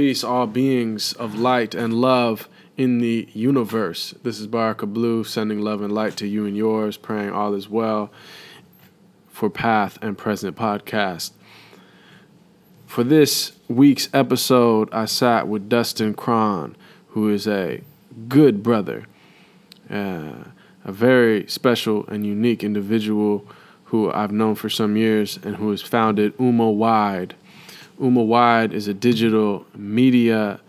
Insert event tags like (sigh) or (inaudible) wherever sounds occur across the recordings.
peace, all beings of light and love in the universe. This is Baraka Blue sending love and light to you and yours, praying all is well for Path and Present podcast. For this week's episode, I sat with Dustin Craun, who is a good brother, uh, a very special and unique individual who I've known for some years and who has founded Ummah Wide. Ummah Wide is a digital media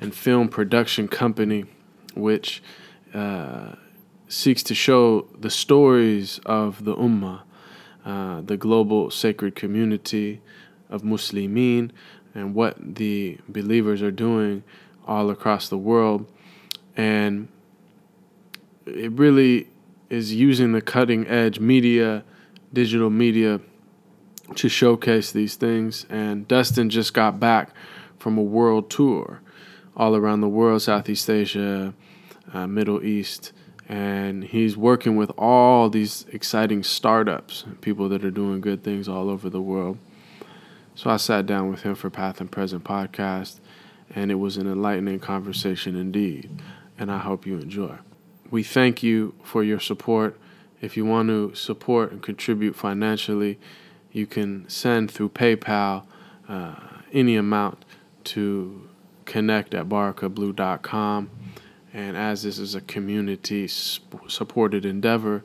and film production company which uh, seeks to show the stories of the Ummah, uh, the global sacred community of Muslimin, and what the believers are doing all across the world. And it really is using the cutting edge media, digital media, to showcase these things. And Dustin just got back from a world tour all around the world, Southeast Asia, uh, Middle East, and he's working with all these exciting startups, people that are doing good things all over the world. So I sat down with him for Path and Present podcast, and it was an enlightening conversation indeed, and I hope you enjoy. We thank you for your support. If you want to support and contribute financially, you can send through PayPal uh, any amount to connect at barakablue.com. And as this is a community supported endeavor,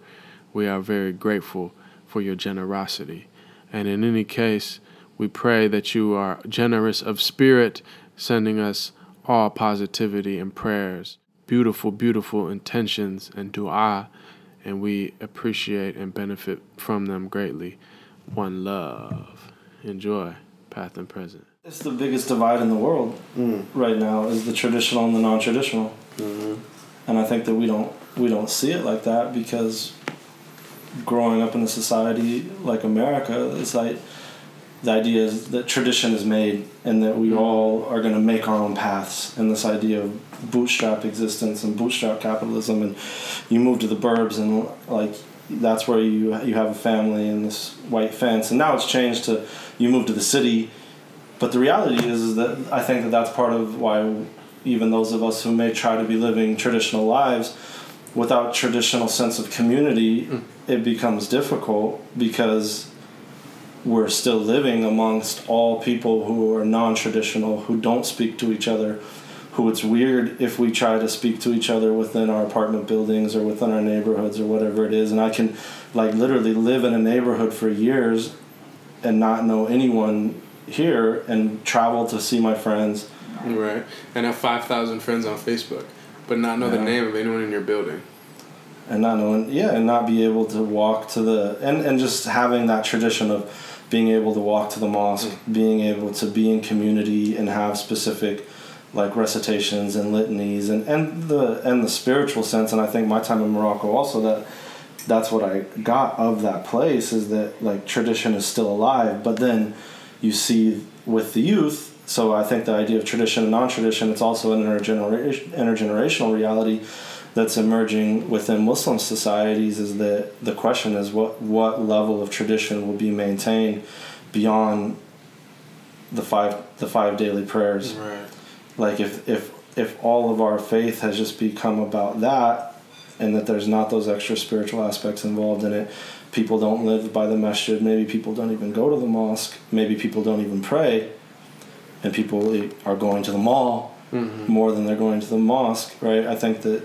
we are very grateful for your generosity. And in any case, we pray that you are generous of spirit, sending us all positivity and prayers, beautiful, beautiful intentions and dua, and we appreciate and benefit from them greatly. One love. Enjoy, path and present. It's the biggest divide in the world mm. right now is the traditional and the non-traditional, mm-hmm. and I think that we don't we don't see it like that because growing up in a society like America, it's like the idea is that tradition is made and that we mm. all are going to make our own paths and this idea of bootstrap existence and bootstrap capitalism and you move to the burbs and like that's where you you have a family and this white fence and now it's changed to you move to the city but the reality is, is that I think that that's part of why even those of us who may try to be living traditional lives without traditional sense of community, mm. it becomes difficult because we're still living amongst all people who are non-traditional, who don't speak to each other, who it's weird if we try to speak to each other within our apartment buildings or within our neighborhoods or whatever it is. And I can like literally live in a neighborhood for years and not know anyone here and travel to see my friends. Right. And have 5,000 friends on Facebook, but not know yeah. the name of anyone in your building. And not knowing, yeah, and not be able to walk to the, and, and just having that tradition of being able to walk to the mosque, mm. being able to be in community and have specific like recitations and litanies and, and the and the spiritual sense and I think my time in Morocco also that that's what I got of that place is that like tradition is still alive but then you see with the youth. So I think the idea of tradition and non-tradition, it's also an intergeneration, intergenerational reality that's emerging within Muslim societies. Is that the question is what what level of tradition will be maintained beyond the five the five daily prayers? Right. Like if if if all of our faith has just become about that, and that there's not those extra spiritual aspects involved in it, people don't live by the masjid, maybe people don't even go to the mosque, maybe people don't even pray, and people are going to the mall mm-hmm. more than they're going to the mosque, right? I think that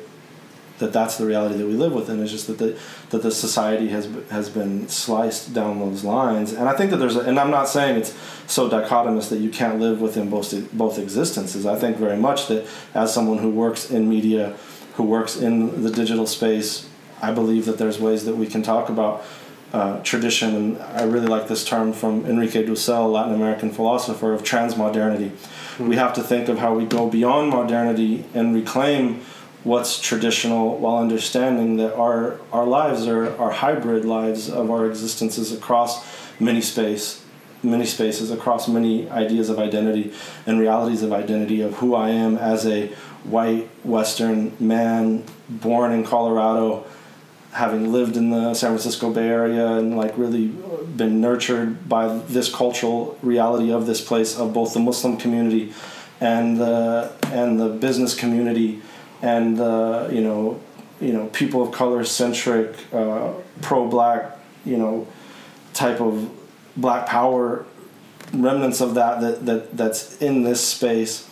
that that's the reality that we live within. It's just that the that the society has has been sliced down those lines, and I think that there's a, and I'm not saying it's so dichotomous that you can't live within both both existences. I think very much that as someone who works in media, who works in the digital space, I believe that there's ways that we can talk about uh, tradition, and I really like this term from Enrique Dussel, Latin American philosopher, of transmodernity. Mm-hmm. We have to think of how we go beyond modernity and reclaim what's traditional while understanding that our, our lives are, are hybrid lives of our existences across many space many spaces across many ideas of identity and realities of identity of who I am as a white Western man born in Colorado having lived in the San Francisco Bay Area and like really been nurtured by this cultural reality of this place of both the Muslim community and the and the business community and the you know you know people of color centric uh, pro black you know type of black power remnants of that, that that that's in this space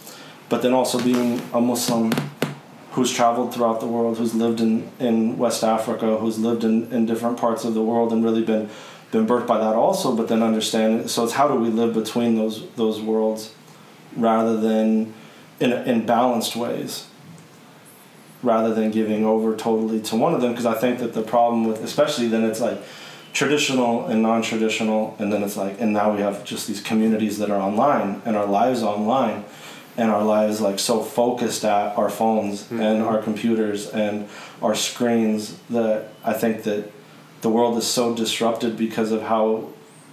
but then also being a muslim who's traveled throughout the world who's lived in, in west africa who's lived in, in different parts of the world and really been been birthed by that also but then understand so it's how do we live between those those worlds rather than in, in balanced ways rather than giving over totally to one of them because i think that the problem with especially then it's like traditional and non-traditional and then it's like and now we have just these communities that are online and our lives online and our lives like so focused at our phones mm-hmm. and our computers and our screens that i think that the world is so disrupted because of how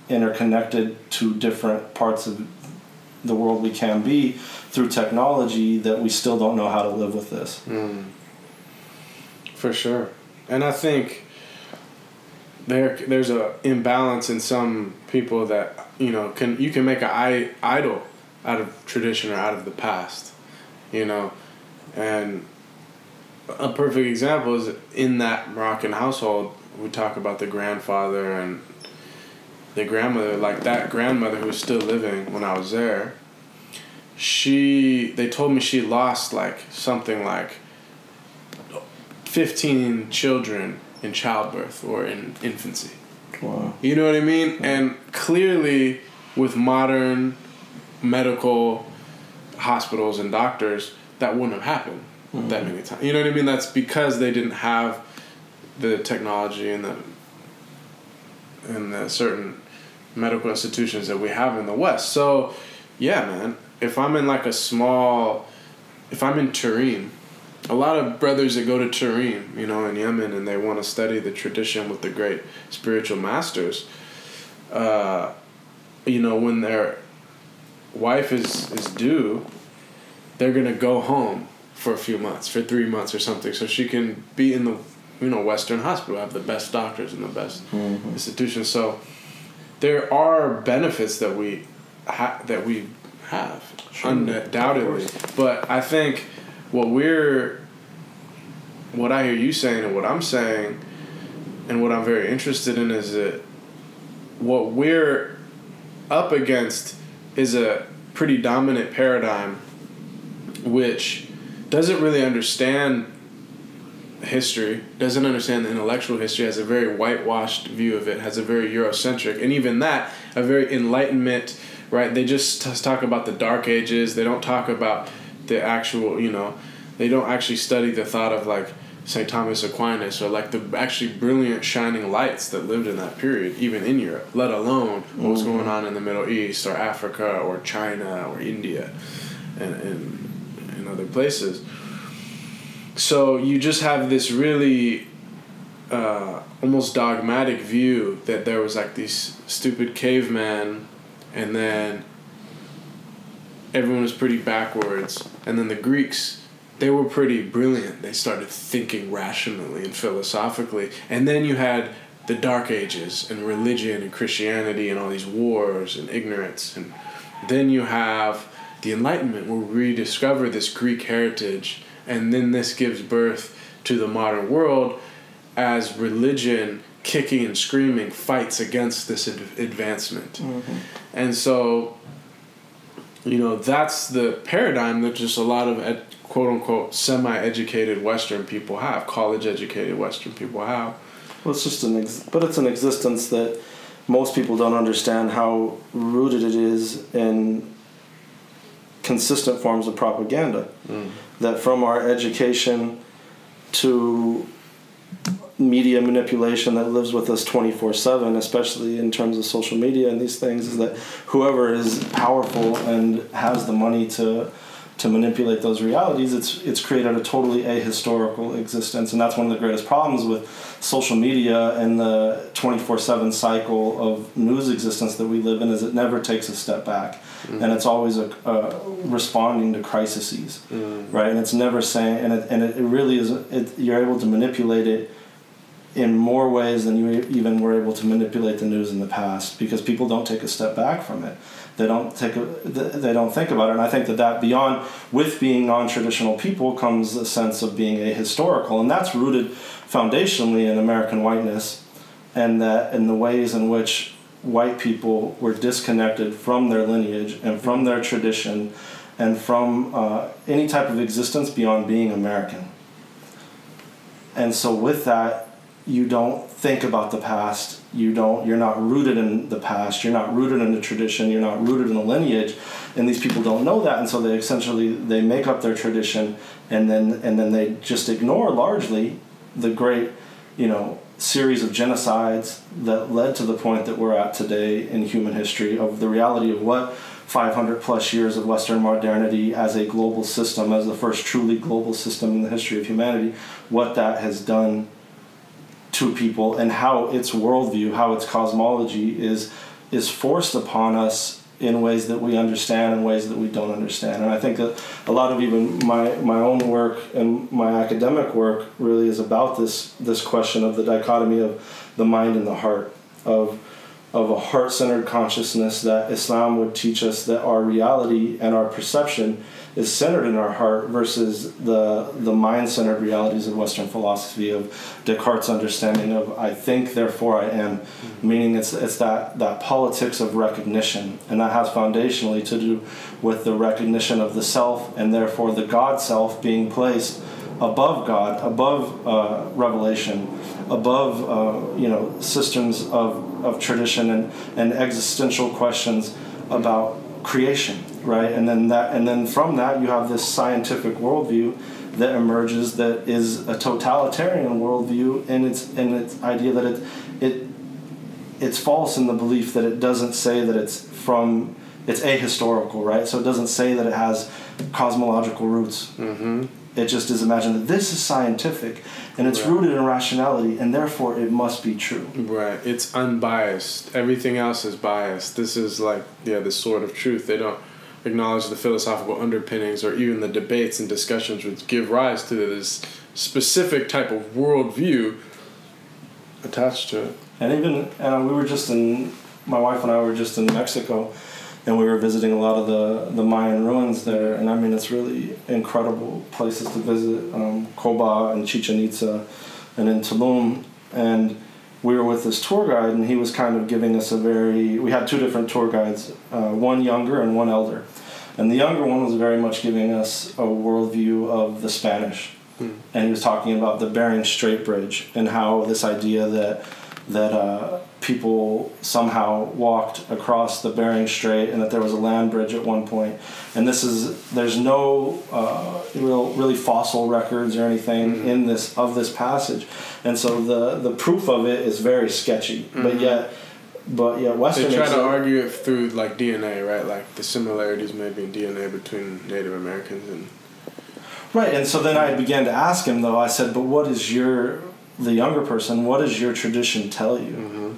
interconnected to different parts of the world we can be through technology that we still don't know how to live with this. Mm. For sure. And I think there there's a imbalance in some people that you know can you can make an idol out of tradition or out of the past, you know, and a perfect example is in that Moroccan household. We talk about the grandfather and the grandmother, like that grandmother who was still living when I was there, she they told me she lost like something like 15 children in childbirth or in infancy. Wow. You know what I mean? And clearly with modern medical hospitals and doctors that wouldn't have happened mm-hmm. that many times. You know what I mean? That's because they didn't have the technology and the and the certain medical institutions that we have in the West. So, yeah, man, if I'm in like a small, if I'm in Tarim, a lot of brothers that go to Tarim, you know, in Yemen, and they want to study the tradition with the great spiritual masters, uh, you know, when their wife is, is due, they're going to go home for a few months, for three months or something, so she can be in the, you know, Western hospital, have the best doctors and the best mm-hmm. institutions. So there are benefits that we ha- that we have, sure. undoubtedly. But I think what we're, what I hear you saying and what I'm saying, and what I'm very interested in is that what we're up against is a pretty dominant paradigm which doesn't really understand history, doesn't understand the intellectual history, has a very whitewashed view of it, has a very Eurocentric, and even that, a very Enlightenment, right? They just talk about the Dark Ages, they don't talk about the actual, you know, they don't actually study the thought of like St. Thomas Aquinas or like the actually brilliant shining lights that lived in that period, even in Europe, let alone what was mm-hmm. going on in the Middle East or Africa or China or India and, and, and other places. So you just have this really uh, almost dogmatic view that there was like these stupid cavemen and then everyone was pretty backwards and then the Greeks they were pretty brilliant. They started thinking rationally and philosophically. And then you had the Dark Ages and religion and Christianity and all these wars and ignorance. And then you have the Enlightenment where we rediscover this Greek heritage. And then this gives birth to the modern world as religion kicking and screaming fights against this advancement. Mm-hmm. And so, you know, that's the paradigm that just a lot of ed- quote unquote semi educated Western people have, college educated Western people have. Well, it's just an, ex- but it's an existence that most people don't understand how rooted it is in consistent forms of propaganda. Mm. That from our education to media manipulation that lives with us 24 7 especially in terms of social media and these things is that whoever is powerful and has the money to to manipulate those realities, it's it's created a totally ahistorical existence, and that's one of the greatest problems with social media and the twenty four seven cycle of news existence that we live in. Is it never takes a step back, mm-hmm. and it's always a, a, responding to crises, mm-hmm. right? And it's never saying, and it, and it really is. It, you're able to manipulate it in more ways than you even were able to manipulate the news in the past because people don't take a step back from it. They don't take a, they don't think about it and i think that that beyond with being non-traditional people comes a sense of being ahistorical and that's rooted foundationally in american whiteness and that in the ways in which white people were disconnected from their lineage and from their tradition and from uh, any type of existence beyond being american. And so with that you don't think about the past. You don't you're not rooted in the past. You're not rooted in the tradition. You're not rooted in the lineage. And these people don't know that. And so they essentially they make up their tradition and then and then they just ignore largely the great you know series of genocides that led to the point that we're at today in human history of the reality of what 500 plus years of Western modernity as a global system, as the first truly global system in the history of humanity, what that has done to people and how its worldview, how its cosmology is is forced upon us in ways that we understand and ways that we don't understand. And I think that a lot of even my, my own work and my academic work really is about this this question of the dichotomy of the mind and the heart, of of a heart centered consciousness that Islam would teach us that our reality and our perception is centered in our heart versus the the mind centered realities of Western philosophy of Descartes' understanding of I think therefore I am, mm-hmm. meaning it's it's that that politics of recognition, and that has foundationally to do with the recognition of the self and therefore the God self being placed above God, above uh, revelation, above uh, you know systems of, of tradition and, and existential questions about creation right? And then that, and then from that, you have this scientific worldview that emerges that is a totalitarian worldview and its in its idea that it it it's false in the belief that it doesn't say that it's from it's ahistorical, right? So it doesn't say that it has cosmological roots. Mm-hmm. It just is imagined that this is scientific and it's right. rooted in rationality and therefore it must be true. Right. It's unbiased. Everything else is biased. This is like yeah, the sword of truth. They don't acknowledge the philosophical underpinnings or even the debates and discussions which give rise to this specific type of worldview attached to it. And even uh, we were just in, my wife and I were just in Mexico, and we were visiting a lot of the, the Mayan ruins there. And I mean, it's really incredible places to visit um, Coba and Chichen Itza and in Tulum. And we were with this tour guide, and he was kind of giving us a very. We had two different tour guides, uh, one younger and one elder, and the younger one was very much giving us a worldview of the Spanish, mm. and he was talking about the Bering Strait Bridge and how this idea that that uh, people somehow walked across the Bering Strait and that there was a land bridge at one point. And this is there's no uh, real really fossil records or anything mm-hmm. in this of this passage, and so the the proof of it is very sketchy. Mm-hmm. But yet. But yeah, Western. They try to argue it through like DNA, right? Like the similarities maybe in DNA between Native Americans and. Right, and so then I began to ask him though. I said, "But what is your the younger person, what does your tradition tell you? Mm-hmm.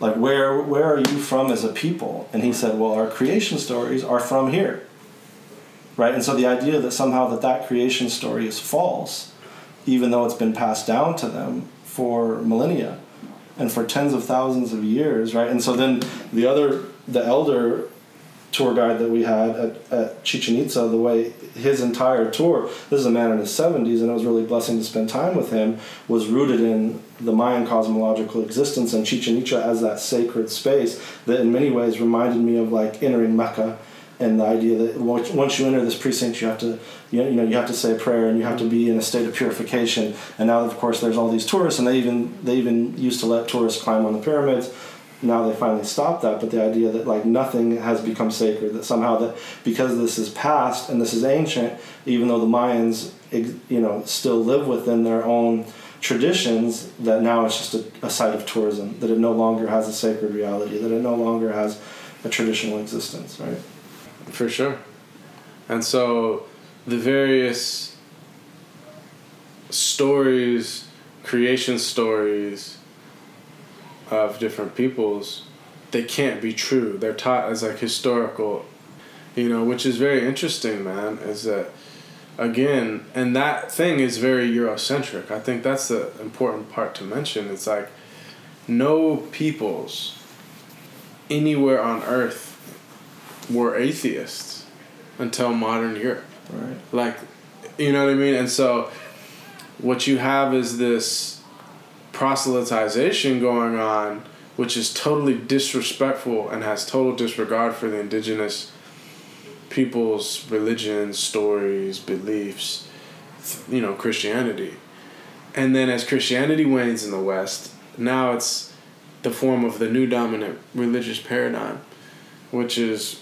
Like where where are you from as a people? And he said, well, our creation stories are from here. Right? And so the idea that somehow that that creation story is false, even though it's been passed down to them for millennia and for tens of thousands of years, right? And so then the other the elder tour guide that we had at, at Chichen Itza, the way his entire tour, this is a man in his 70s, and it was really a blessing to spend time with him, was rooted in the Mayan cosmological existence and Chichen Itza as that sacred space that in many ways reminded me of like entering Mecca and the idea that once you enter this precinct, you have to, you know, you have to say a prayer and you have to be in a state of purification. And now, of course, there's all these tourists, and they even they even used to let tourists climb on the pyramids now they finally stopped that but the idea that like nothing has become sacred that somehow that because this is past and this is ancient even though the mayans you know still live within their own traditions that now it's just a, a site of tourism that it no longer has a sacred reality that it no longer has a traditional existence right? For sure. And so the various stories creation stories of different peoples, they can't be true. They're taught as like historical, you know, which is very interesting, man. Is that again, and that thing is very Eurocentric. I think that's the important part to mention. It's like no peoples anywhere on earth were atheists until modern Europe. Right. Like, you know what I mean? And so, what you have is this proselytization going on, which is totally disrespectful and has total disregard for the indigenous people's religion, stories, beliefs, you know, Christianity. And then as Christianity wanes in the West, now it's the form of the new dominant religious paradigm, which is,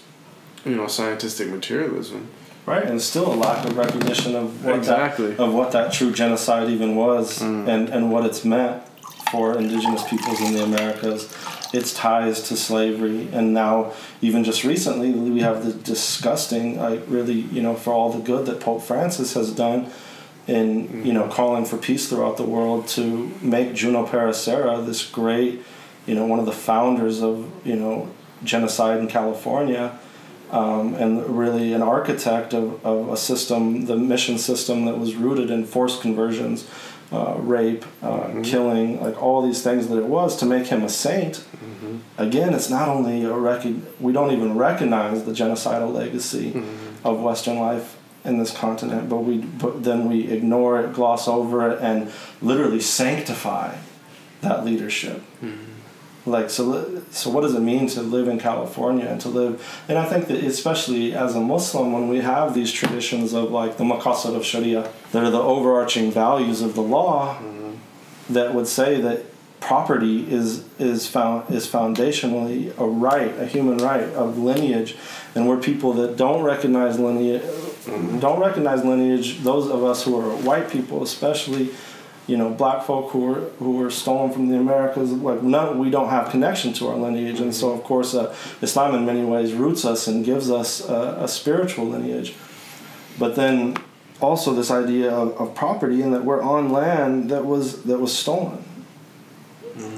you know, scientific materialism. Right, and still a lack of recognition of what Exactly. that, of what that true genocide even was, Mm. and and what it's meant for indigenous peoples in the Americas, its ties to slavery, and now even just recently we have the disgusting, like really, you know, for all the good that Pope Francis has done, in you know calling for peace throughout the world to make Junipero Serra this great, you know, one of the founders of you know genocide in California um, and really an architect of, of a system, the mission system that was rooted in forced conversions, uh, rape, uh, killing, like all these things that it was to make him a saint. Again, it's not only a rec- we don't even recognize the genocidal legacy of Western life in this continent, but we but then we ignore it, gloss over it, and literally sanctify that leadership like so so what does it mean to live in california and to live and i think that especially as a muslim when we have these traditions of like the maqasid of sharia that are the overarching values of the law mm-hmm. that would say that property is is found is foundationally a right a human right of lineage and we're people that don't recognize lineage mm-hmm. don't recognize lineage those of us who are white people especially you know, black folk who were who were stolen from the Americas, like none, we don't have connection to our lineage, and so of course, uh, Islam in many ways roots us and gives us a, a spiritual lineage, but then also this idea of, of property and that we're on land that was that was stolen,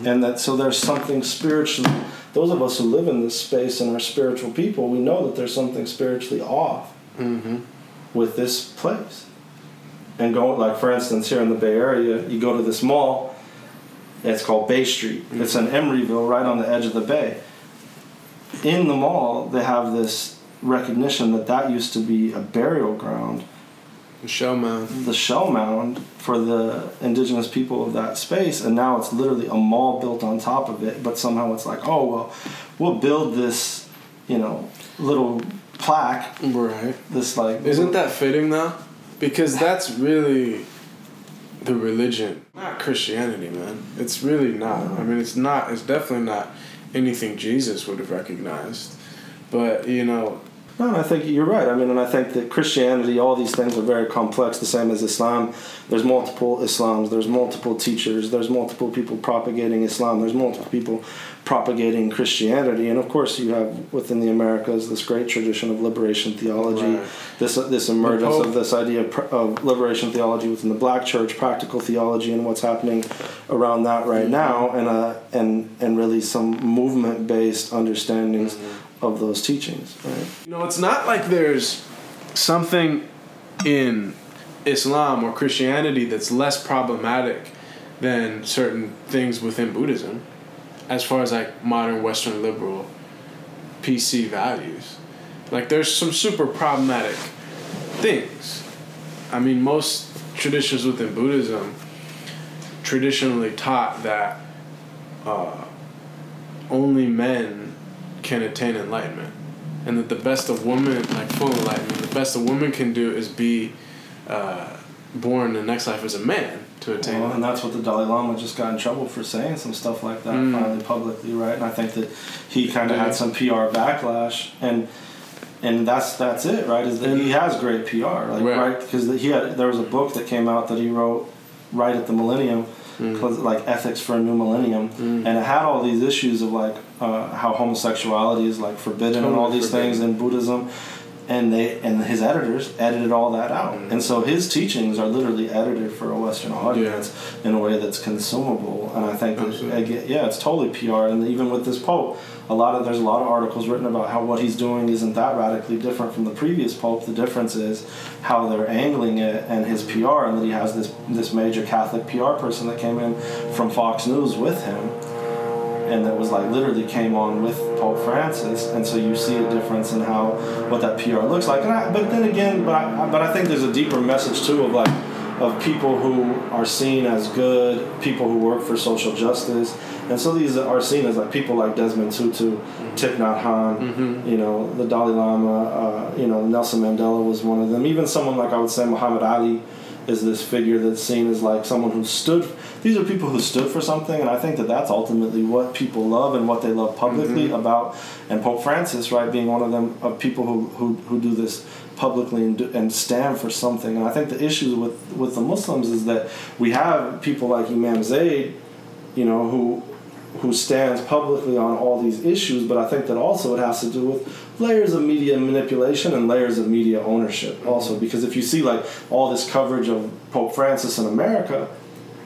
and that so there's something spiritually. Those of us who live in this space and are spiritual people, we know that there's something spiritually off Mm-hmm. with this place. And go like for instance here in the Bay Area, you go to this mall. It's called Bay Street. Mm-hmm. It's in Emeryville, right on the edge of the bay. In the mall, they have this recognition that that used to be a burial ground, The shell mound. the shell mound for the indigenous people of that space, and now it's literally a mall built on top of it. But somehow it's like, oh well, we'll build this, you know, little plaque. Right. This like Isn't that fitting though? Because that's really the religion, not Christianity, man. It's really not. I mean, it's not. It's definitely not anything Jesus would have recognized. But you know, No, I think you're right. I mean, and I think that Christianity, all these things are very complex, the same as Islam. There's multiple Islams, there's multiple teachers, there's multiple people propagating Islam, there's multiple people propagating Christianity. And of course, you have within the Americas this great tradition of liberation theology, Right. this, uh, this emergence of this idea of, of liberation theology within the black church, practical theology, and what's happening around that right mm-hmm. now, and, uh, and, and really some movement based understandings mm-hmm. of those teachings, right? you know, it's not like there's something in Islam or Christianity that's less problematic than certain things within Buddhism, as far as like modern Western liberal PC values. Like there's some super problematic things. I mean, most traditions within Buddhism traditionally taught that uh, only men can attain enlightenment, and that the best a woman, like full enlightenment, the best a woman can do is be uh, born in the next life as a man to attain. Well, and that's what the Dalai Lama just got in trouble for saying some stuff like that Mm. finally publicly, right? And I think that he kind of Yeah. had some PR backlash, and and that's that's it, right? Is that he has great PR, like Right. right? Because he had there was a book that came out that he wrote right at the millennium, Mm. like Ethics for a New Millennium, and it had all these issues of like uh, how homosexuality is like forbidden and all these forbidden. things in Buddhism. And they and his editors edited all that out, Mm. and so his teachings are literally edited for a Western audience in a way that's consumable. And I think that again, yeah, it's totally PR. And even with this pope, a lot of there's a lot of articles written about how what he's doing isn't that radically different from the previous pope. The difference is how they're angling it and his PR, and that he has this this major Catholic PR person that came in from Fox News with him. And that was like literally came on with Pope Francis, and so you see a difference in how what that PR looks like. And I, but then again, but I, but I think there's a deeper message too of like of people who are seen as good, people who work for social justice, and so these are seen as like people like Desmond Tutu, mm-hmm. Thich Nhat Hanh, mm-hmm. you know, the Dalai Lama, uh, you know, Nelson Mandela was one of them. Even someone like I would say Muhammad Ali is this figure that's seen as like someone who stood. These are people who stood for something, and I think that that's ultimately what people love and what they love publicly mm-hmm. about. And Pope Francis, right, being one of them of people who who, who do this publicly and, do, and stand for something. And I think the issue with with the Muslims is that we have people like Imam Zaid, you know, who who stands publicly on all these issues, but I think that also it has to do with layers of media manipulation and layers of media ownership also because if you see like all this coverage of Pope Francis in America,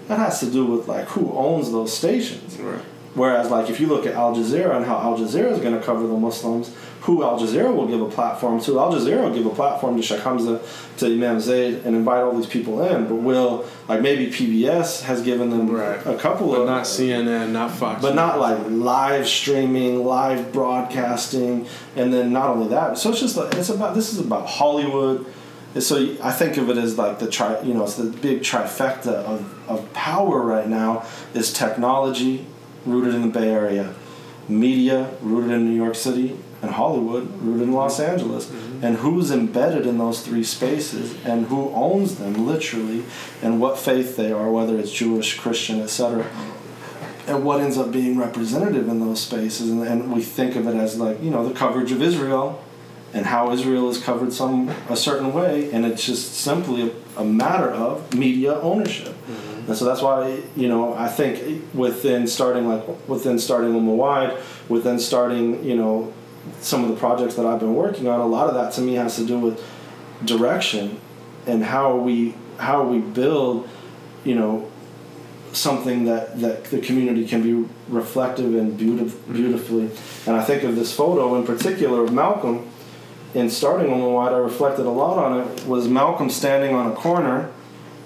that has to do with like who owns those stations. Right. Whereas like if you look at Al Jazeera and how Al Jazeera is going to cover the Muslims, who Al Jazeera will give a platform to. Al Jazeera will give a platform to Sheikh Hamza, to Imam Zaid, and invite all these people in. But will like maybe PBS has given them right. a couple but of, not CNN, not Fox, but not like live streaming, live broadcasting, and then not only that. So it's just like it's about this is about Hollywood. And So I think of it as like the tri, you know, it's the big trifecta of, of power right now is technology rooted in the Bay Area, media rooted in New York City, and Hollywood, rooted in Los Angeles, mm-hmm. and who's embedded in those three spaces, and who owns them literally, and what faith they are, whether it's Jewish, Christian, etc., and what ends up being representative in those spaces, and, and we think of it as like you know the coverage of Israel, and how Israel is covered some a certain way, and it's just simply a, a matter of media ownership. Mm-hmm. And so that's why you know I think within starting like within starting Ummah Wide, within starting you know some of the projects that I've been working on, a lot of that to me has to do with direction and how we how we build, you know, something that, that the community can be reflective and beautif- mm-hmm. beautifully. And I think of this photo in particular of Malcolm. In starting Ummah Wide, I reflected a lot on it. Was Malcolm standing on a corner,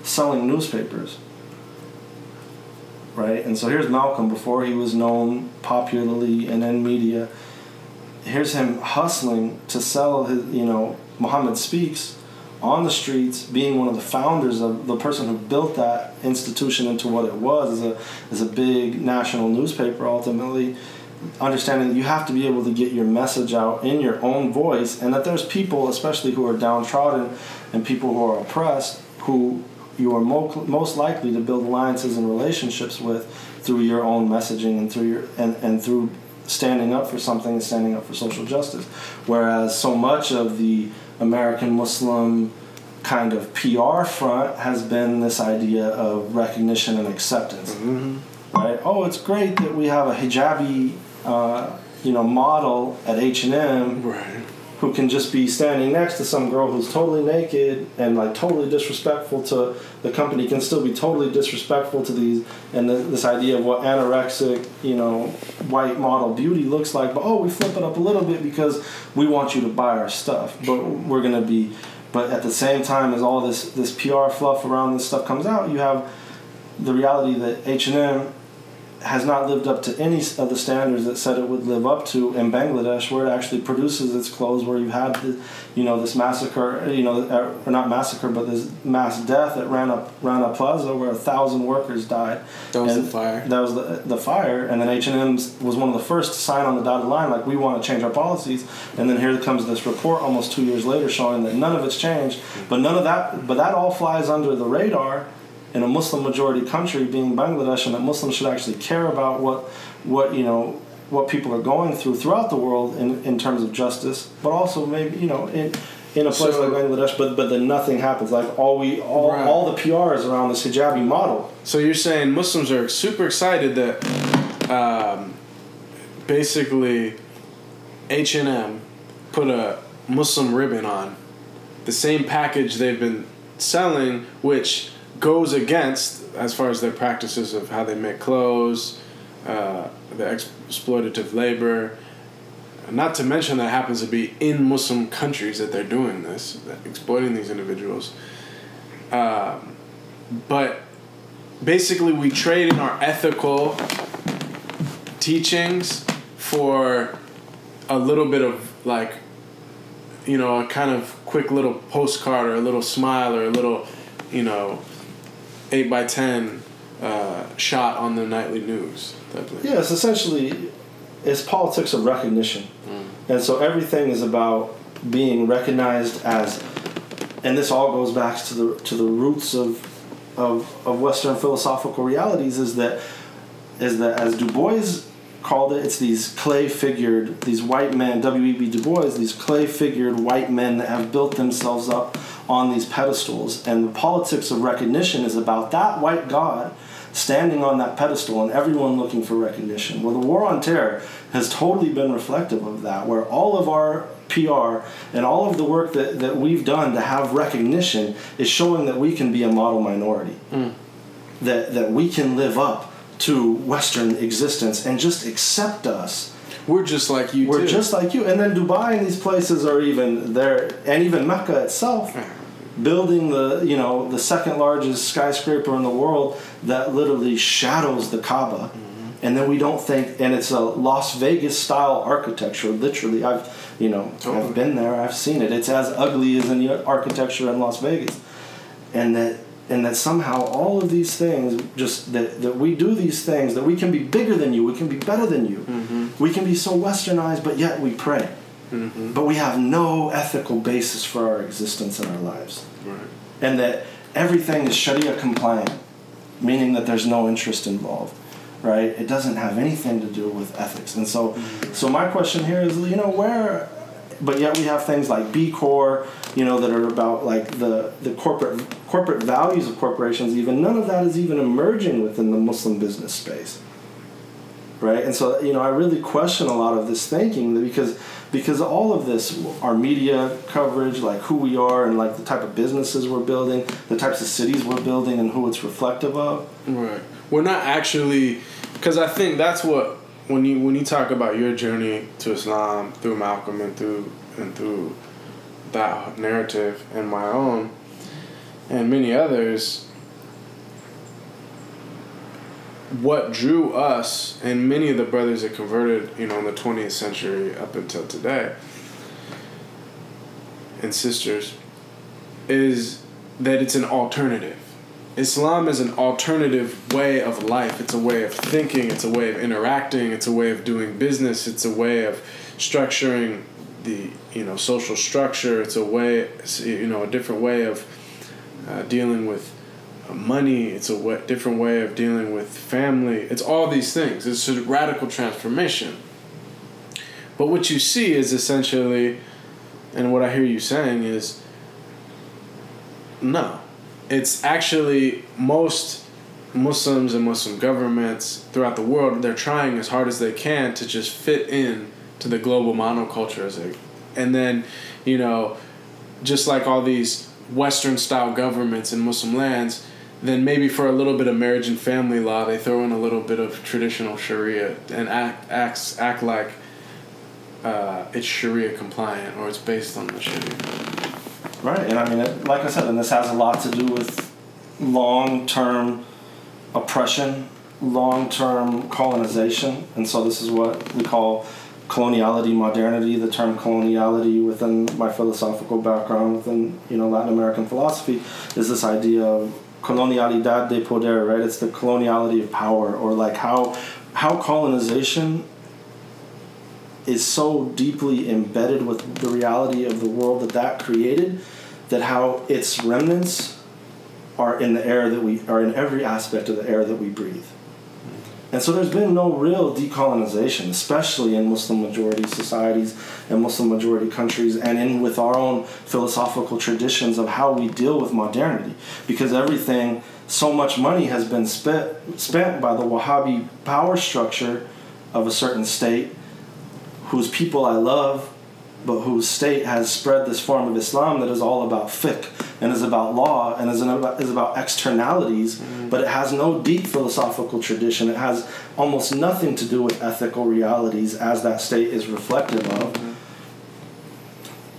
selling newspapers? Right, and so here's Malcolm before he was known popularly and in media here's him hustling to sell his, you know, Muhammad Speaks on the streets, being one of the founders of the person who built that institution into what it was as a, as a big national newspaper ultimately. Understanding that you have to be able to get your message out in your own voice, and that there's people, especially who are downtrodden and people who are oppressed, who you are most likely to build alliances and relationships with through your own messaging and through your and, and through standing up for something and standing up for social justice. Whereas so much of the American Muslim kind of PR front has been this idea of recognition and acceptance. Mm-hmm. Right? Oh, it's great that we have a hijabi, uh, you know, model at H and M. Right who can just be standing next to some girl who's totally naked and like totally disrespectful to the company can still be totally disrespectful to these and the, this idea of what anorexic you know white model beauty looks like. But oh we flip it up a little bit because we want you to buy our stuff. But we're gonna be but at the same time as all this this PR fluff around this stuff comes out you have the reality that H&M has not lived up to any of the standards that said it would live up to in Bangladesh, where it actually produces its clothes, where you had, the, you know, this massacre, you know, uh, or not massacre, but this mass death at Rana Rana Plaza, where a thousand workers died. That was and the fire. That was the, the fire, and then H and M was one of the first to sign on the dotted line, like we want to change our policies, and then here comes this report almost two years later showing that none of it's changed, but none of that, but that all flies under the radar in a Muslim majority country, being Bangladesh, and that Muslims should actually care about what what you know what people are going through throughout the world in, in terms of justice, but also maybe you know in in a place so, like Bangladesh, but but then nothing happens. Like all we all right. all the PR is around this hijabi model. So you're saying Muslims are super excited that um, basically H and M put a Muslim ribbon on the same package they've been selling, which goes against as far as their practices of how they make clothes, uh, the exploitative labor. Not to mention that happens to be in Muslim countries that they're doing this, exploiting these individuals. Um, but basically, we trade in our ethical teachings for a little bit of like you know a kind of quick little postcard or a little smile or a little you know 8 by 10 uh, shot on the nightly news. Yeah, it's essentially it's politics of recognition, and so everything is about being recognized as, and this all goes back to the to the roots of of, of Western philosophical realities is that is that as Du Bois called it, it's these clay figured, these white men, W.E.B. Du Bois, these clay figured white men that have built themselves up on these pedestals. And the politics of recognition is about that white God standing on that pedestal and everyone looking for recognition. Well, the war on terror has totally been reflective of that, where all of our PR and all of the work that, that we've done to have recognition is showing that we can be a model minority. Mm. That, that we can live up to Western existence and just accept us. We're just like you We're too. just like you. And then Dubai and these places are even there, and even Mecca itself, building the you know the second largest skyscraper in the world that literally shadows the Kaaba. Mm-hmm. And then we don't think, and it's a Las Vegas style architecture. Literally, I've you know Totally. I've been there, I've seen it. It's as ugly as any architecture in Las Vegas, and that and that somehow all of these things just that, that we do these things that we can be bigger than you we can be better than you mm-hmm. We can be so westernized but yet we pray. Mm-hmm. But we have no ethical basis for our existence in our lives. Right. and that everything is sharia compliant meaning that there's no interest involved right? It doesn't have anything to do with ethics. And so mm-hmm. so my question here is you know where but yet we have things like B Corp, you know, that are about like the, the corporate corporate values of corporations. Even none of that is even emerging within the Muslim business space, right? And so you know, I really question a lot of this thinking because because all of this, our media coverage, like who we are and like the type of businesses we're building, the types of cities we're building, and who it's reflective of. Right. We're not actually, because I think that's what when you when you talk about your journey to Islam through Malcolm and through and through that narrative and my own and many others. What drew us and many of the brothers that converted, you know, in the twentieth century up until today, and sisters, is that it's an alternative. Islam is an alternative way of life. It's a way of thinking. It's a way of interacting. It's a way of doing business. It's a way of structuring the you know social structure. It's a way you know a different way of uh, dealing with money. It's a way, different way of dealing with family. It's all these things. It's a radical transformation. But what you see is essentially, and what I hear you saying is, no, it's actually most Muslims and Muslim governments throughout the world. They're trying as hard as they can to just fit in to the global monoculture, as they, and then, you know, just like all these Western style governments in Muslim lands, then maybe for a little bit of marriage and family law, they throw in a little bit of traditional Sharia and act acts act like uh, it's Sharia compliant or it's based on the Sharia. Right, and I mean, it, like I said, and this has a lot to do with long term oppression, long term colonization, and so this is what we call coloniality modernity. The term coloniality within my philosophical background, within you know Latin American philosophy, is this idea of colonialidad de poder, right? It's the coloniality of power, or like how how colonization is so deeply embedded with the reality of the world that that created that how its remnants are in the air that we are in every aspect of the air that we breathe and so there's been no real decolonization especially in muslim majority societies and muslim majority countries and in with our own philosophical traditions of how we deal with modernity. Because everything so much money has been spent spent by the wahhabi power structure of a certain state whose people I love, but whose state has spread this form of Islam that is all about fiqh and is about law and is, about, is about externalities, mm. but it has no deep philosophical tradition. It has almost nothing to do with ethical realities as that state is reflective of. Mm-hmm.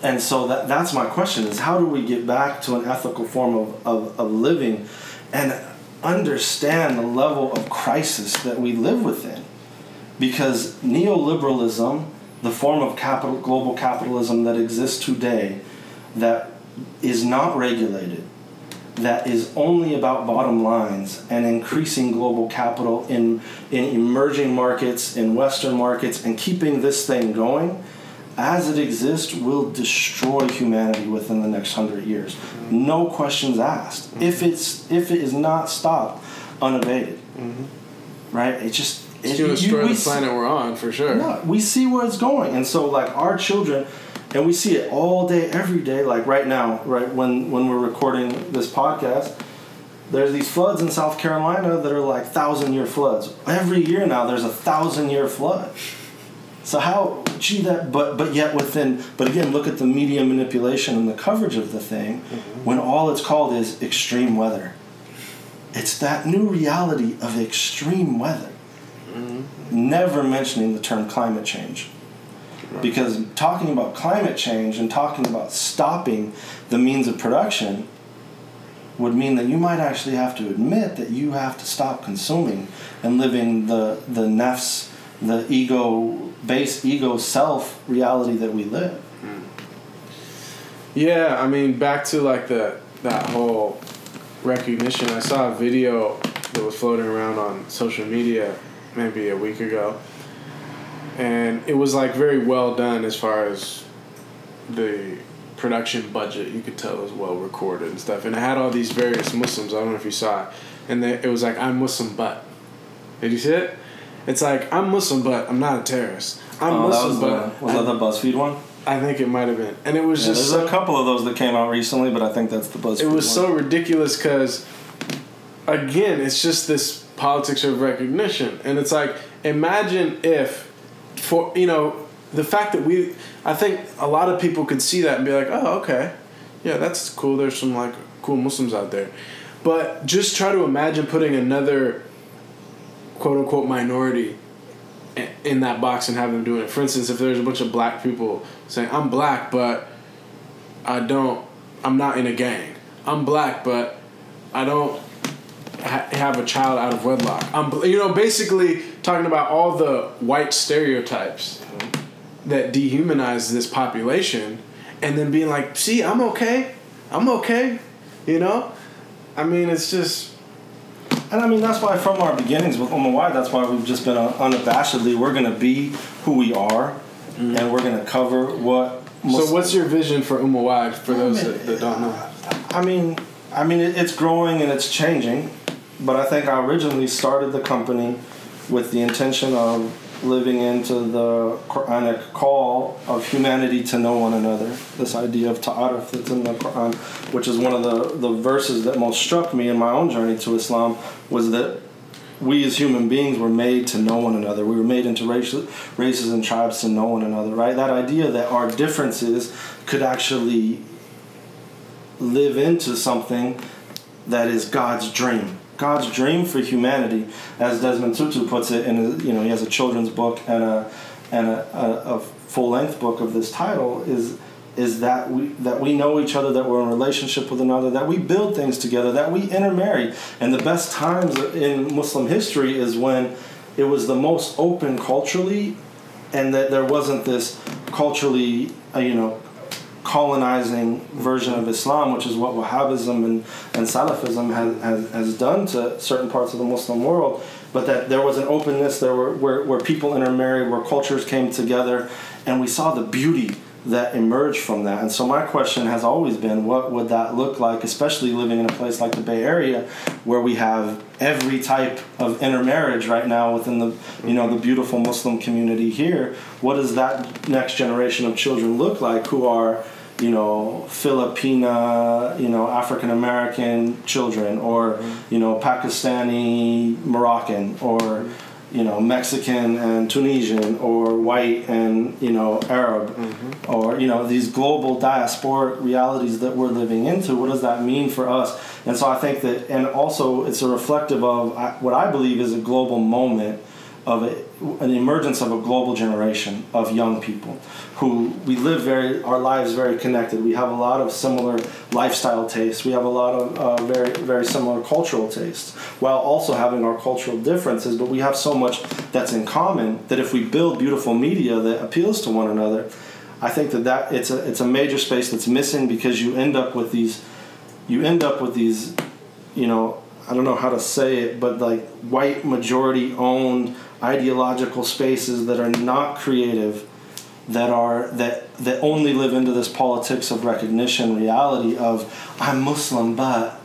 And so that, that's my question is how do we get back to an ethical form of, of, of living and understand the level of crisis that we live within? because neoliberalism, the form of capital, global capitalism that exists today, that is not regulated, that is only about bottom lines and increasing global capital in, in emerging markets, in Western markets, and keeping this thing going, as it exists, will destroy humanity within the next hundred years. No questions asked. If it's if it is not stopped unabated, mm-hmm. right? It just It's going to destroy the planet we're on for sure. no, we see where it's going, and so like our children, and we see it all day, every day. Like right now, right when when we're recording this podcast, there's these floods in South Carolina that are like thousand year floods. Every year now, there's a thousand year flood. So how, gee, that, but but yet within, but again, look at the media manipulation and the coverage of the thing, mm-hmm. when all it's called is extreme weather. It's that new reality of extreme weather never mentioning the term climate change. Because talking about climate change and talking about stopping the means of production would mean that you might actually have to admit that you have to stop consuming and living the the nefs, the ego base ego self reality that we live. Hmm. Yeah, I mean, back to like the that whole recognition. I saw a video that was floating around on social media maybe a week ago, and it was like very well done as far as the production budget. You could tell it was well recorded and stuff, and it had all these various Muslims. I don't know if you saw it, and they, it was like I'm Muslim, but did you see it? It's like I'm Muslim, but I'm not a terrorist. I'm Oh, that Muslim, was, but the, was that the BuzzFeed one? I think it might have been, and it was Yeah, just there's so, a couple of those that came out recently, but I think that's the BuzzFeed one. it was one. so ridiculous because again it's just this politics of recognition and it's like imagine if for you know the fact that we i think a lot of people could see that and be like oh okay yeah that's cool there's some like cool muslims out there but just try to imagine putting another quote unquote minority in that box and have them doing it for instance if there's a bunch of black people saying i'm black but I don't. I'm not in a gang. I'm black, but I don't ha- have a child out of wedlock. Um, I'm, you know, basically talking about all the white stereotypes that dehumanize this population, and then being like, "See, I'm okay. I'm okay." You know, I mean, it's just And I mean, that's why from our beginnings with Wide, that's why we've just been unabashedly, we're going to be who we are, mm-hmm. and we're going to cover what. so. What's your vision for Ummah Wide for those that, that don't know? I mean, I mean, it, it's growing and it's changing, but I think I originally started the company with the intention of living into the Quranic call of humanity to know one another. This idea of ta'aruf that's in the Quran, which is one of the, the verses that most struck me in my own journey to Islam, was that we as human beings were made to know one another. We were made into races, races and tribes to know one another, right? That idea that our differences could actually live into something that is God's dream. God's dream for humanity, as Desmond Tutu puts it, in a, you know he has a children's book and a and a, a, a full length book of this title is is that we that we know each other, that we're in relationship with another, that we build things together, that we intermarry. And the best times in Muslim history is when it was the most open culturally, and that there wasn't this culturally, uh, you know, colonizing version of Islam, which is what Wahhabism and, and Salafism has, has, has done to certain parts of the Muslim world. But that there was an openness there were, where, where people intermarried, where cultures came together, and we saw the beauty that emerged from that. And so my question has always been, what would that look like, especially living in a place like the Bay Area, where we have every type of intermarriage right now within the, you know, the beautiful Muslim community here. What does that next generation of children look like who are, you know, Filipina, you know, African American children, or mm-hmm. you know, Pakistani Moroccan, or you know, Mexican and Tunisian, or white and you know, Arab, mm-hmm. or you know, these global diasporic realities that we're living into. What does that mean for us? And so I think that, and also it's a reflective of what I believe is a global moment of a, an emergence of a global generation of young people who we live very our lives very connected. We have a lot of similar lifestyle tastes. We have a lot of uh, very very similar cultural tastes, while also having our cultural differences. But we have so much that's in common that if we build beautiful media that appeals to one another, I think that, that it's a it's a major space that's missing because you end up with these you end up with these you know I don't know how to say it, but like white majority owned ideological spaces that are not creative, that are that that only live into this politics of recognition reality of I'm Muslim but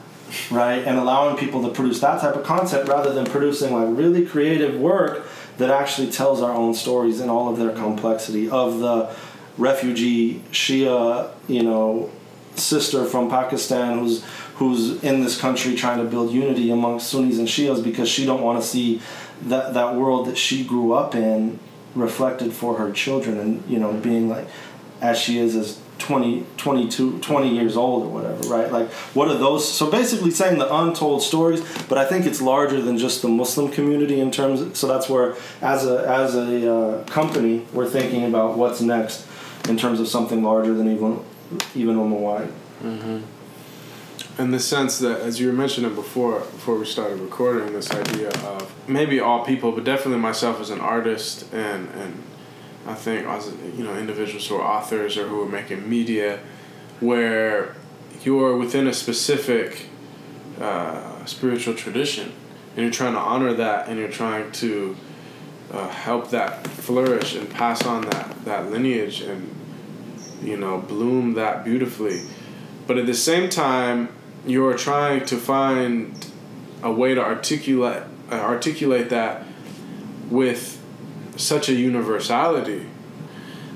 right? And allowing people to produce that type of content rather than producing like really creative work that actually tells our own stories in all of their complexity of the refugee Shia, you know, sister from Pakistan who's who's in this country trying to build unity amongst Sunnis and Shias because she don't want to see that that world that she grew up in reflected for her children and you know being like as she is as 20 22 20 years old or whatever right like what are those so basically saying the untold stories but i think it's larger than just the muslim community in terms of, so that's where as a as a uh, company we're thinking about what's next in terms of something larger than even even Ummah Wide mm-hmm. In the sense that as you were mentioning before before we started recording this idea of maybe all people but definitely myself as an artist and and I think as you know individuals who are authors or who are making media, where you're within a specific uh, spiritual tradition, and you're trying to honor that, and you're trying to uh, help that flourish and pass on that that lineage, and you know bloom that beautifully, but at the same time, you're trying to find a way to articulate uh, articulate that with such a universality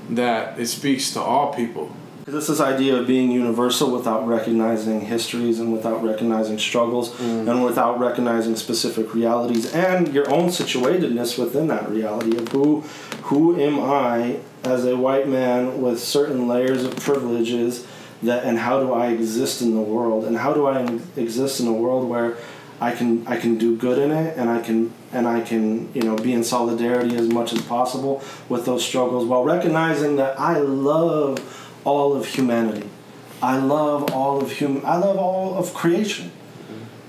that it speaks to all people. This this idea of being universal without recognizing histories and without recognizing struggles mm. and without recognizing specific realities and your own situatedness within that reality of who who am I as a white man with certain layers of privileges that and how do I exist in the world and how do I exist in a world where I can I can do good in it and I can and I can you know be in solidarity as much as possible with those struggles while recognizing that I love all of humanity. I love all of human I love all of creation.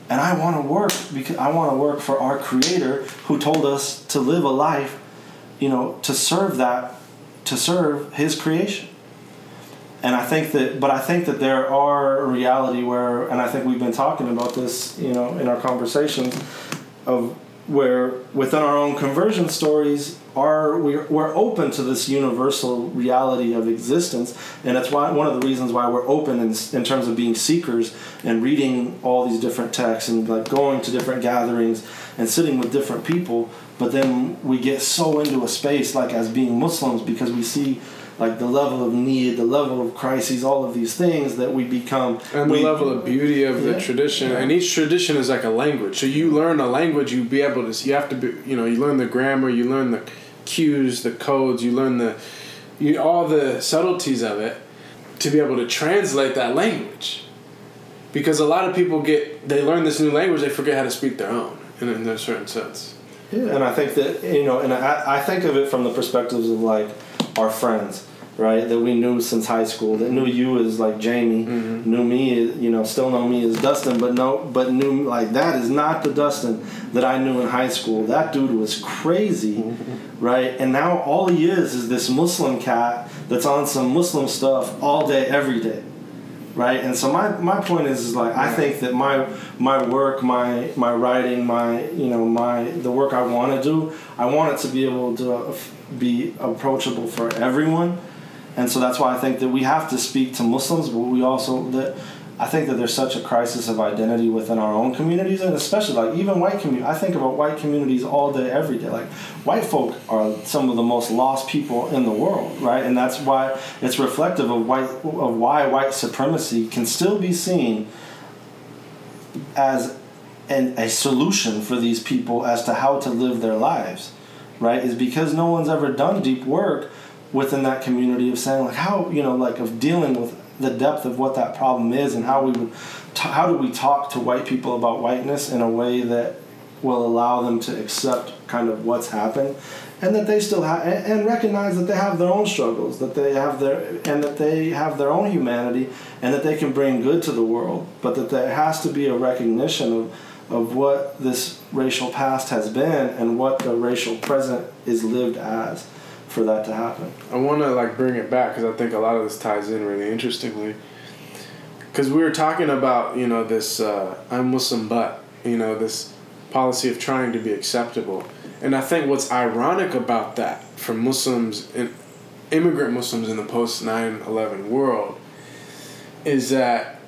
And I want to work because I want to work for our creator who told us to live a life, you know, to serve that to serve his creation and I think that, but I think that there are a reality where, and I think we've been talking about this, you know, in our conversations, of where within our own conversion stories are we're, we're open to this universal reality of existence. And that's why one of the reasons why we're open in, in terms of being seekers and reading all these different texts and like going to different gatherings and sitting with different people. But then we get so into a space like as being muslims because we see like the level of need, the level of crises, all of these things that we become. And we, the level of beauty of yeah, the tradition. Yeah. And each tradition is like a language. So you learn a language, you be able to, you have to be, you know, you learn the grammar, you learn the cues, the codes, you learn the, you, all the subtleties of it to be able to translate that language. Because a lot of people get, they learn this new language, they forget how to speak their own in, in a certain sense. Yeah, and I think that, you know, and I, I think of it from the perspectives of like our friends right? That we knew since high school. That knew you as like Jamie, mm-hmm. knew me, you know, still know me as Dustin, but no, but knew like that is not the Dustin that I knew in high school. That dude was crazy, mm-hmm. right? And now all he is is this Muslim cat that's on some Muslim stuff all day, every day. Right, and so my, my point is, is like I think that my my work, my my writing, my you know my the work I want to do, I want it to be able to uh, be approachable for everyone, and so that's why I think that we have to speak to Muslims, but we also that I think that there's such a crisis of identity within our own communities, and especially like even white community. I think about white communities all day, every day. Like white folk are some of the most lost people in the world, right? And that's why it's reflective of white of why white supremacy can still be seen as an, a solution for these people as to how to live their lives, right? Is because no one's ever done deep work within that community of saying like how you know like of dealing with the depth of what that problem is and how we would t- how do we talk to white people about whiteness in a way that will allow them to accept kind of what's happened. And that they still have and recognize that they have their own struggles that they have their and that they have their own humanity and that they can bring good to the world but that there has to be a recognition of of what this racial past has been and what the racial present is lived as for that to happen I want to like bring it back because I think a lot of this ties in really interestingly. Because we were talking about you know this uh, I'm Muslim but you know this policy of trying to be acceptable, and I think what's ironic about that for Muslims and immigrant Muslims in the post 9/11 world is that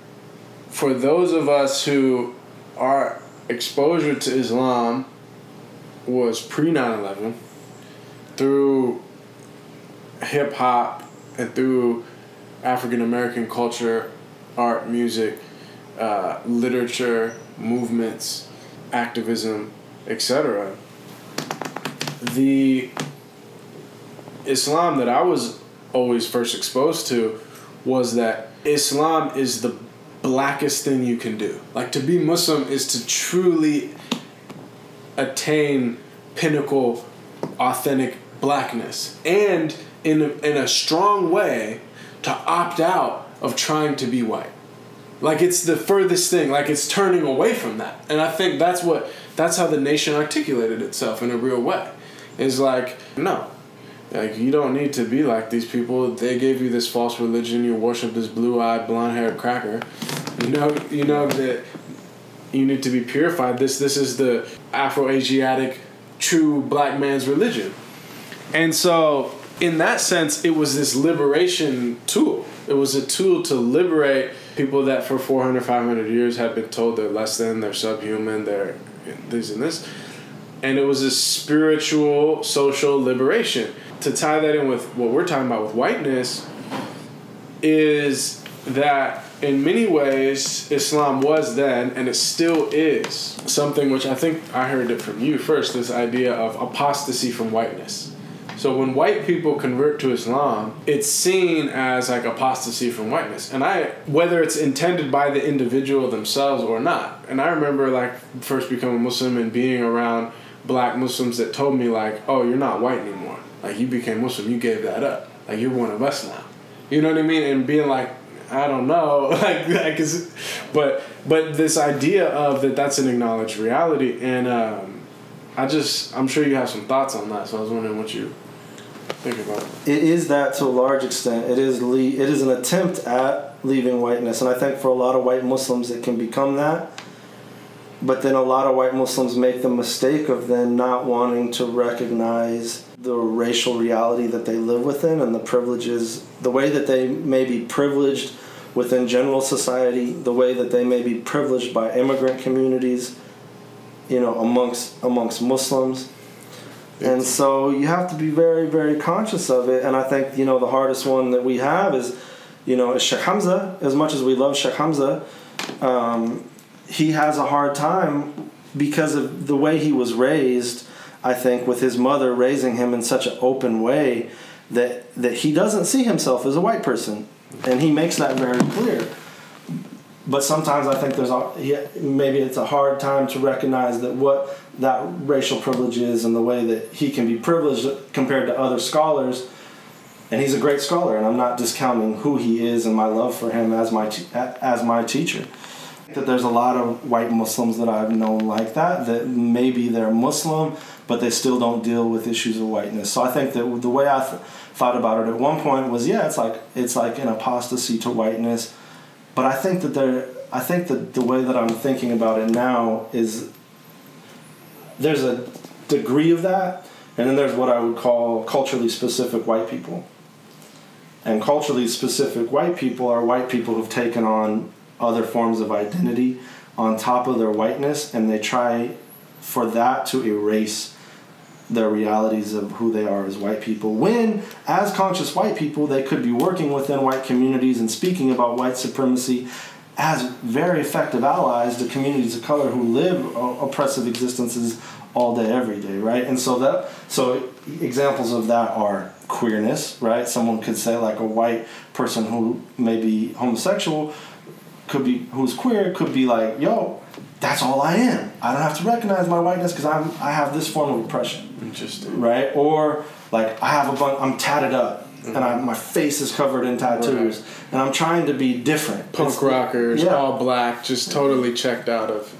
for those of us who our exposure to Islam was pre 9/11 through hip hop and through African American culture, art, music, uh, literature, movements, activism, etc. The Islam that I was always first exposed to was that Islam is the blackest thing you can do. Like to be Muslim is to truly attain pinnacle authentic blackness and in a, in a strong way to opt out of trying to be white. Like it's the furthest thing like it's turning away from that. And i think that's what that's how the nation articulated itself in a real way. Is like no. Like you don't need to be like these people. They gave you this false religion. You worship this blue-eyed blonde-haired cracker. You know you know that you need to be purified. This this is the afro-asiatic true black man's religion. And so in that sense it was this liberation tool. It was a tool to liberate people that for 400 500 years had been told they're less than they're subhuman they're this and this. And it was a spiritual social liberation. To tie that in with what we're talking about with whiteness is that in many ways Islam was then and it still is something which I think I heard it from you first this idea of apostasy from whiteness. So when white people convert to Islam, it's seen as like apostasy from whiteness. And I whether it's intended by the individual themselves or not. And I remember like first becoming Muslim and being around black Muslims that told me like, "Oh, you're not white anymore. Like you became Muslim, you gave that up. Like you're one of us now." You know what I mean? And being like, I don't know, (laughs) like, like is, but but this idea of that that's an acknowledged reality, and um, I just I'm sure you have some thoughts on that. So I was wondering what you it is that to a large extent. It is le- it is an attempt at leaving whiteness, and I think for a lot of white Muslims, it can become that. But then a lot of white Muslims make the mistake of then not wanting to recognize the racial reality that they live within and the privileges, the way that they may be privileged within general society, the way that they may be privileged by immigrant communities, you know, amongst amongst Muslims. And so you have to be very, very conscious of it. And I think, you know, the hardest one that we have is, you know, is Sheikh Hamza. As much as we love Sheikh Hamza, um, he has a hard time because of the way he was raised. I think with his mother raising him in such an open way that that he doesn't see himself as a white person, and he makes that very clear. But sometimes I think there's a, maybe it's a hard time to recognize that what that racial privilege is and the way that he can be privileged compared to other scholars. And he's a great scholar, and I'm not discounting who he is and my love for him as my te- as my teacher that there's a lot of white Muslims that I've known like that, that maybe they're Muslim, but they still don't deal with issues of whiteness. So I think that the way I th- thought about it at one point was, yeah, it's like it's like an apostasy to whiteness, but I think that there, I think that the way that I'm thinking about it now is there's a degree of that, and then there's what I would call culturally specific white people. And culturally specific white people are white people who've taken on other forms of identity on top of their whiteness and they try for that to erase their realities of who they are as white people when as conscious white people they could be working within white communities and speaking about white supremacy as very effective allies to communities of color who live oppressive existences all day every day right? And so that so examples of that are queerness right? Someone could say like a white person who may be homosexual could be who's queer could be like, yo, that's all I am. I don't have to recognize my whiteness because I'm I have this form of oppression, Interesting. right? Or like I have a bunch, I'm tatted up. And mm-hmm. I, my face is covered in tattoos, and I'm trying to be different. Punk It's- rockers, yeah. all black, just totally checked out of.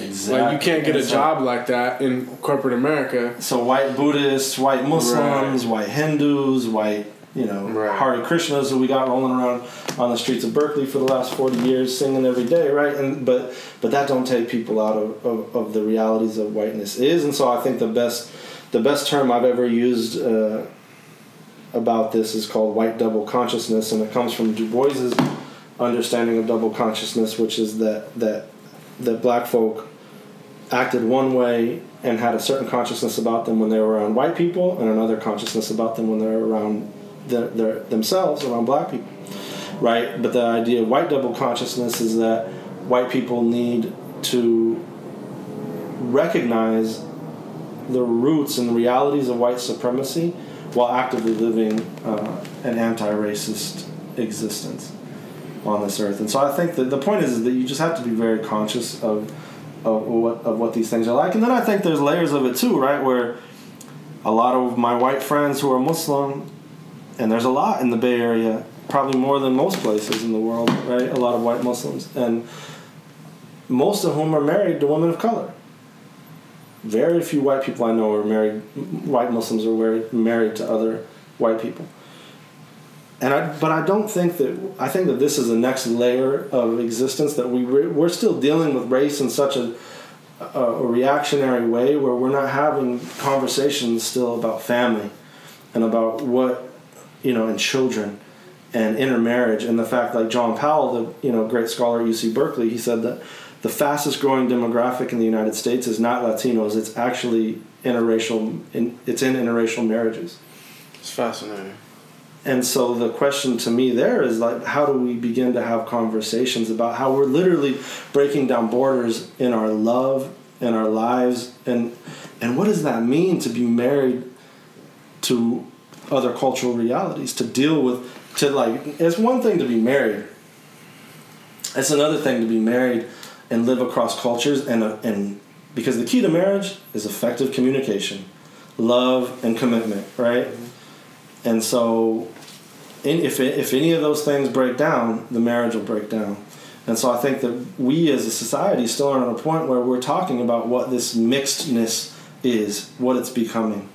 Exactly. Like you can't get a job like that in corporate America. So white Buddhists, white Muslims, white Hindus, white you know Right. Hare Krishnas that we got rolling around on the streets of Berkeley for the last forty years, singing every day, right? And but but that don't take people out of, of, of the realities of whiteness is, and so I think the best the best term I've ever used uh, about this is called white double consciousness, and it comes from Du Bois's understanding of double consciousness, which is that that that black folk acted one way and had a certain consciousness about them when they were around white people, and another consciousness about them when they were around their, their, themselves, around black people, right? But the idea of white double consciousness is that white people need to recognize the roots and the realities of white supremacy while actively living uh, an anti-racist existence on this earth. And so I think that the point is, is that you just have to be very conscious of of what of what these things are like. And then I think there's layers of it too, right? Where a lot of my white friends who are Muslim, and there's a lot in the Bay Area, probably more than most places in the world, right? A lot of white Muslims, and most of whom are married to women of color. Very few white people I know are married. White Muslims are married to other white people. And I, but I don't think that I think that this is the next layer of existence that we re, we're still dealing with race in such a a reactionary way where we're not having conversations still about family and about what you know and children and intermarriage. And the fact like John Powell the you know great scholar at UC Berkeley he said that the fastest growing demographic in the United States is not Latinos. It's actually interracial in, it's in interracial marriages. It's fascinating. and so the question to me there is like, how do we begin to have conversations about how we're literally breaking down borders in our love and our lives, and and what does that mean to be married to other cultural realities, to deal with, to like, it's one thing to be married. It's another thing to be married and live across cultures, and uh, and because the key to marriage is effective communication, love, and commitment, right? And so, in, if, if any of those things break down, the marriage will break down. And so I think that we as a society still aren't at a point where we're talking about what this mixedness is, what it's becoming.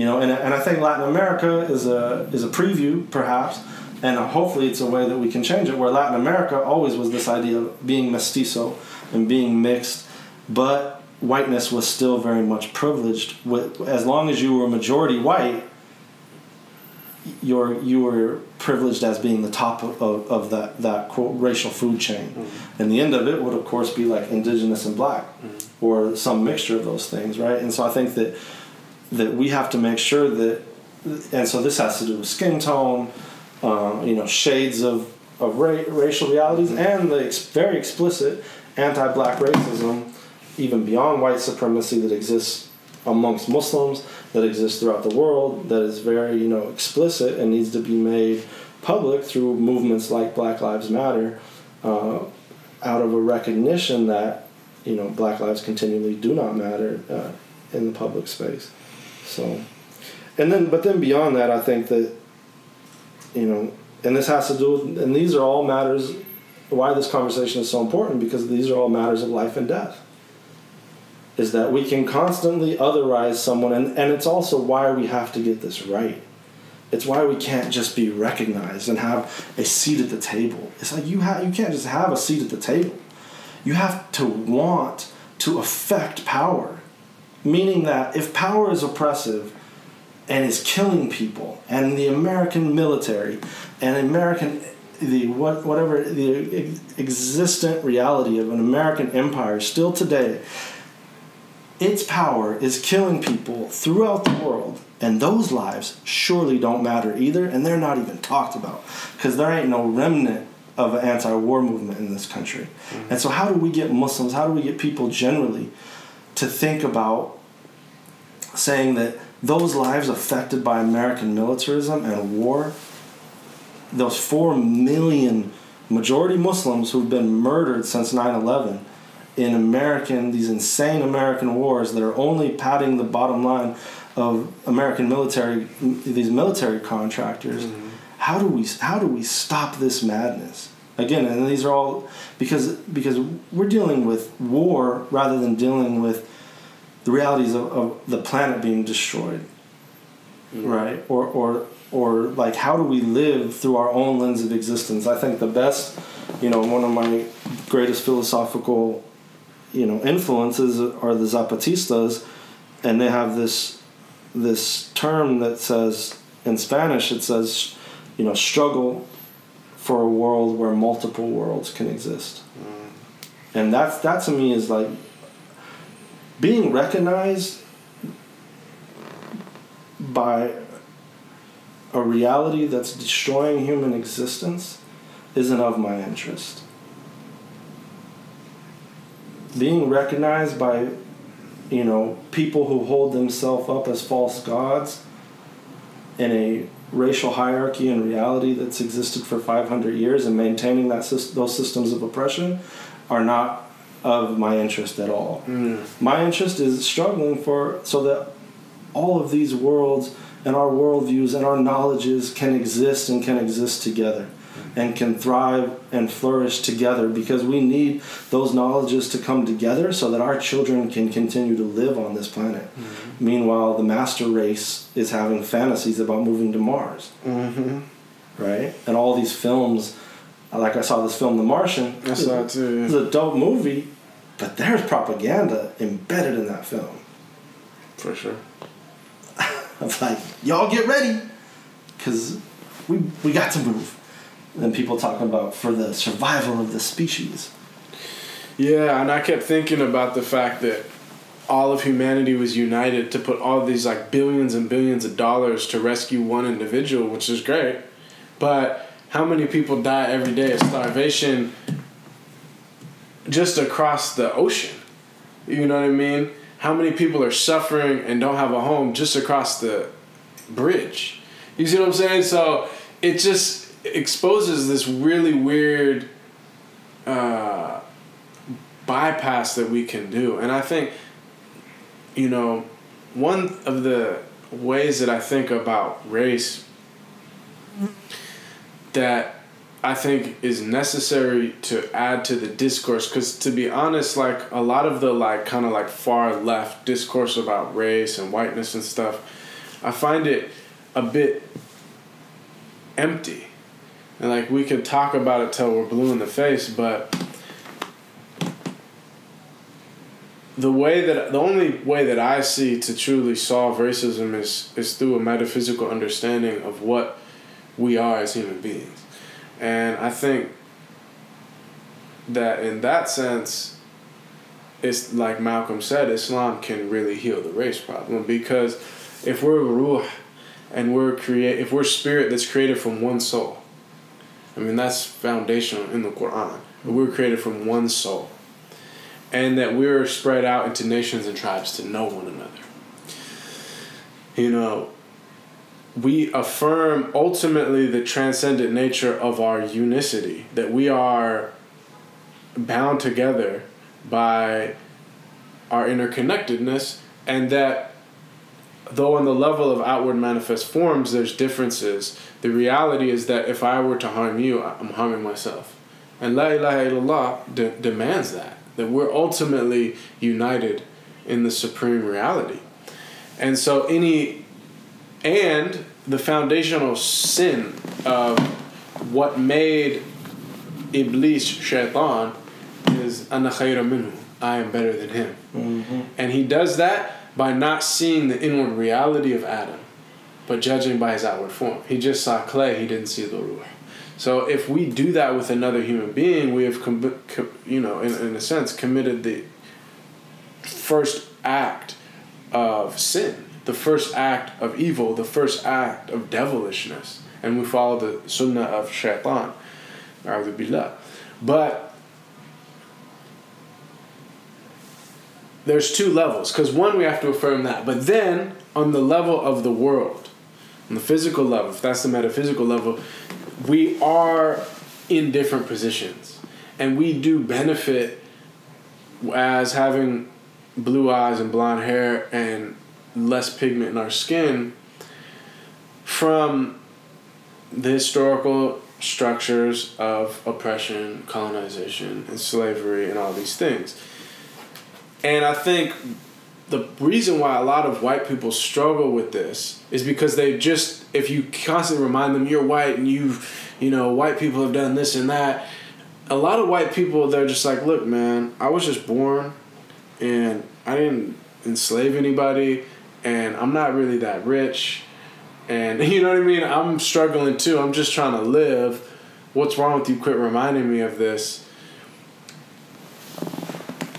You know, and, and I think Latin America is a, is a preview, perhaps, and hopefully it's a way that we can change it, where Latin America always was this idea of being mestizo and being mixed, but whiteness was still very much privileged. With, as long as you were majority white, you're you were privileged as being the top of, of, of that that quote racial food chain, Mm-hmm. and the end of it would of course be like indigenous and black, Mm-hmm. or some mixture of those things, right? And so I think that that we have to make sure that, and so this has to do with skin tone, um, you know, shades of of ra- racial realities, and the ex- very explicit anti-black racism, even beyond white supremacy that exists amongst Muslims, that exists throughout the world, that is very you know explicit and needs to be made public through movements like Black Lives Matter, uh, out of a recognition that you know Black lives continually do not matter uh, in the public space. So, and then but then beyond that, I think that you know, and this has to do with, and these are all matters. Why this conversation is so important because these are all matters of life and death. Is that we can constantly otherize someone and, and it's also why we have to get this right. It's why we can't just be recognized and have a seat at the table. It's like you have you can't just have a seat at the table. You have to want to affect power meaning that if power is oppressive and is killing people and the american military and american the what whatever the existent reality of an american empire still today its power is killing people throughout the world, and those lives surely don't matter either, and they're not even talked about because there ain't no remnant of an anti-war movement in this country. Mm-hmm. And so, how do we get Muslims? How do we get people generally to think about saying that those lives affected by American militarism and war, those four million majority Muslims who've been murdered since 9/11 in American these insane American wars that are only padding the bottom line of American military these military contractors. Mm-hmm. How do we how do we stop this madness? Again, and these are all because because we're dealing with war rather than dealing with the realities of, of the planet being destroyed. Mm-hmm. Right? Or or or like how do we live through our own lens of existence? I think the best, you know, one of my greatest philosophical, you know, influences are the Zapatistas, and they have this this term that says in Spanish it says, you know, struggle for a world where multiple worlds can exist. Mm. And that's that to me is like being recognized by a reality that's destroying human existence isn't of my interest. Being recognized by, you know, people who hold themselves up as false gods in a racial hierarchy and reality that's existed for 500 years and maintaining that those systems of oppression are not of my interest at all. Mm. My interest is struggling for so that all of these worlds and our worldviews and our knowledges can exist and can exist together and can thrive and flourish together because we need those knowledges to come together so that our children can continue to live on this planet. Mm-hmm. Meanwhile, the master race is having fantasies about moving to Mars. Mm-hmm. Right? And all these films, like I saw this film, The Martian. I saw it too. Yeah. It's a dope movie, but there's propaganda embedded in that film. For sure. (laughs) of like, y'all get ready, because we we got to move. And people talking about for the survival of the species. Yeah, and I kept thinking about the fact that all of humanity was united to put all these like billions and billions of dollars to rescue one individual, which is great. But how many people die every day of starvation just across the ocean? You know what I mean? how many people are suffering and don't have a home just across the bridge. You see what I'm saying? So it just exposes this really weird uh, bypass that we can do. And I think, you know, one of the ways that I think about race that I think is necessary to add to the discourse because to be honest like a lot of the like kind of like far left discourse about race and whiteness and stuff I find it a bit empty and like we could talk about it till we're blue in the face but the way that the only way that I see to truly solve racism is is through a metaphysical understanding of what we are as human beings. And I think that in that sense, it's like Malcolm said, Islam can really heal the race problem because if we're ruh and we're create if we're spirit that's created from one soul, I mean that's foundational in the Quran. We're created from one soul. And that we're spread out into nations and tribes to know one another. You know, we affirm ultimately the transcendent nature of our unicity, that we are bound together by our interconnectedness, and that though on the level of outward manifest forms there's differences, the reality is that if I were to harm you, I'm harming myself. And La ilaha illallah de- demands that, that we're ultimately united in the supreme reality. And so any and the foundational sin of what made Iblis shaitan is ana minhu. I am better than him. Mm-hmm. And he does that by not seeing the inward reality of Adam, but judging by his outward form. He just saw clay, he didn't see the ruh. So if we do that with another human being, we have, com- com- you know, in, in a sense, committed the first act of sin the first act of evil, the first act of devilishness. And we follow the sunnah of shaitan. Billah. But there's two levels. Because one, we have to affirm that. But then, on the level of the world, on the physical level, if that's the metaphysical level, we are in different positions. And we do benefit as having blue eyes and blonde hair and less pigment in our skin from the historical structures of oppression, colonization, and slavery, and all these things. And I think the reason why a lot of white people struggle with this is because they just, if you constantly remind them you're white and you've, you know, white people have done this and that, a lot of white people, they're just like, look, man, I was just born and I didn't enslave anybody and I'm not really that rich. And (laughs) you know what I mean? I'm struggling too. I'm just trying to live. What's wrong with you? Quit reminding me of this.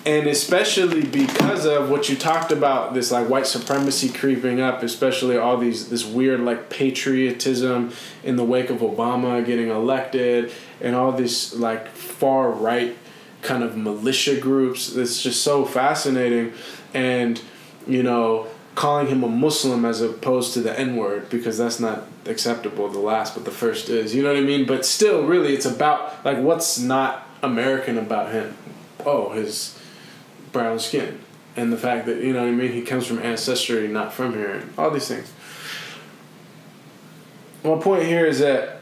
And especially because of what you talked about, this like white supremacy creeping up, especially all these this weird like patriotism in the wake of Obama getting elected, and all this like far right kind of militia groups. It's just so fascinating, and you know calling him a Muslim as opposed to the N word because that's not acceptable. The last, but the first is. You know what I mean? But still, really, it's about like what's not American about him. Oh, his brown skin and the fact that you know what I mean. He comes from ancestry, not from here, and all these things. My point here is that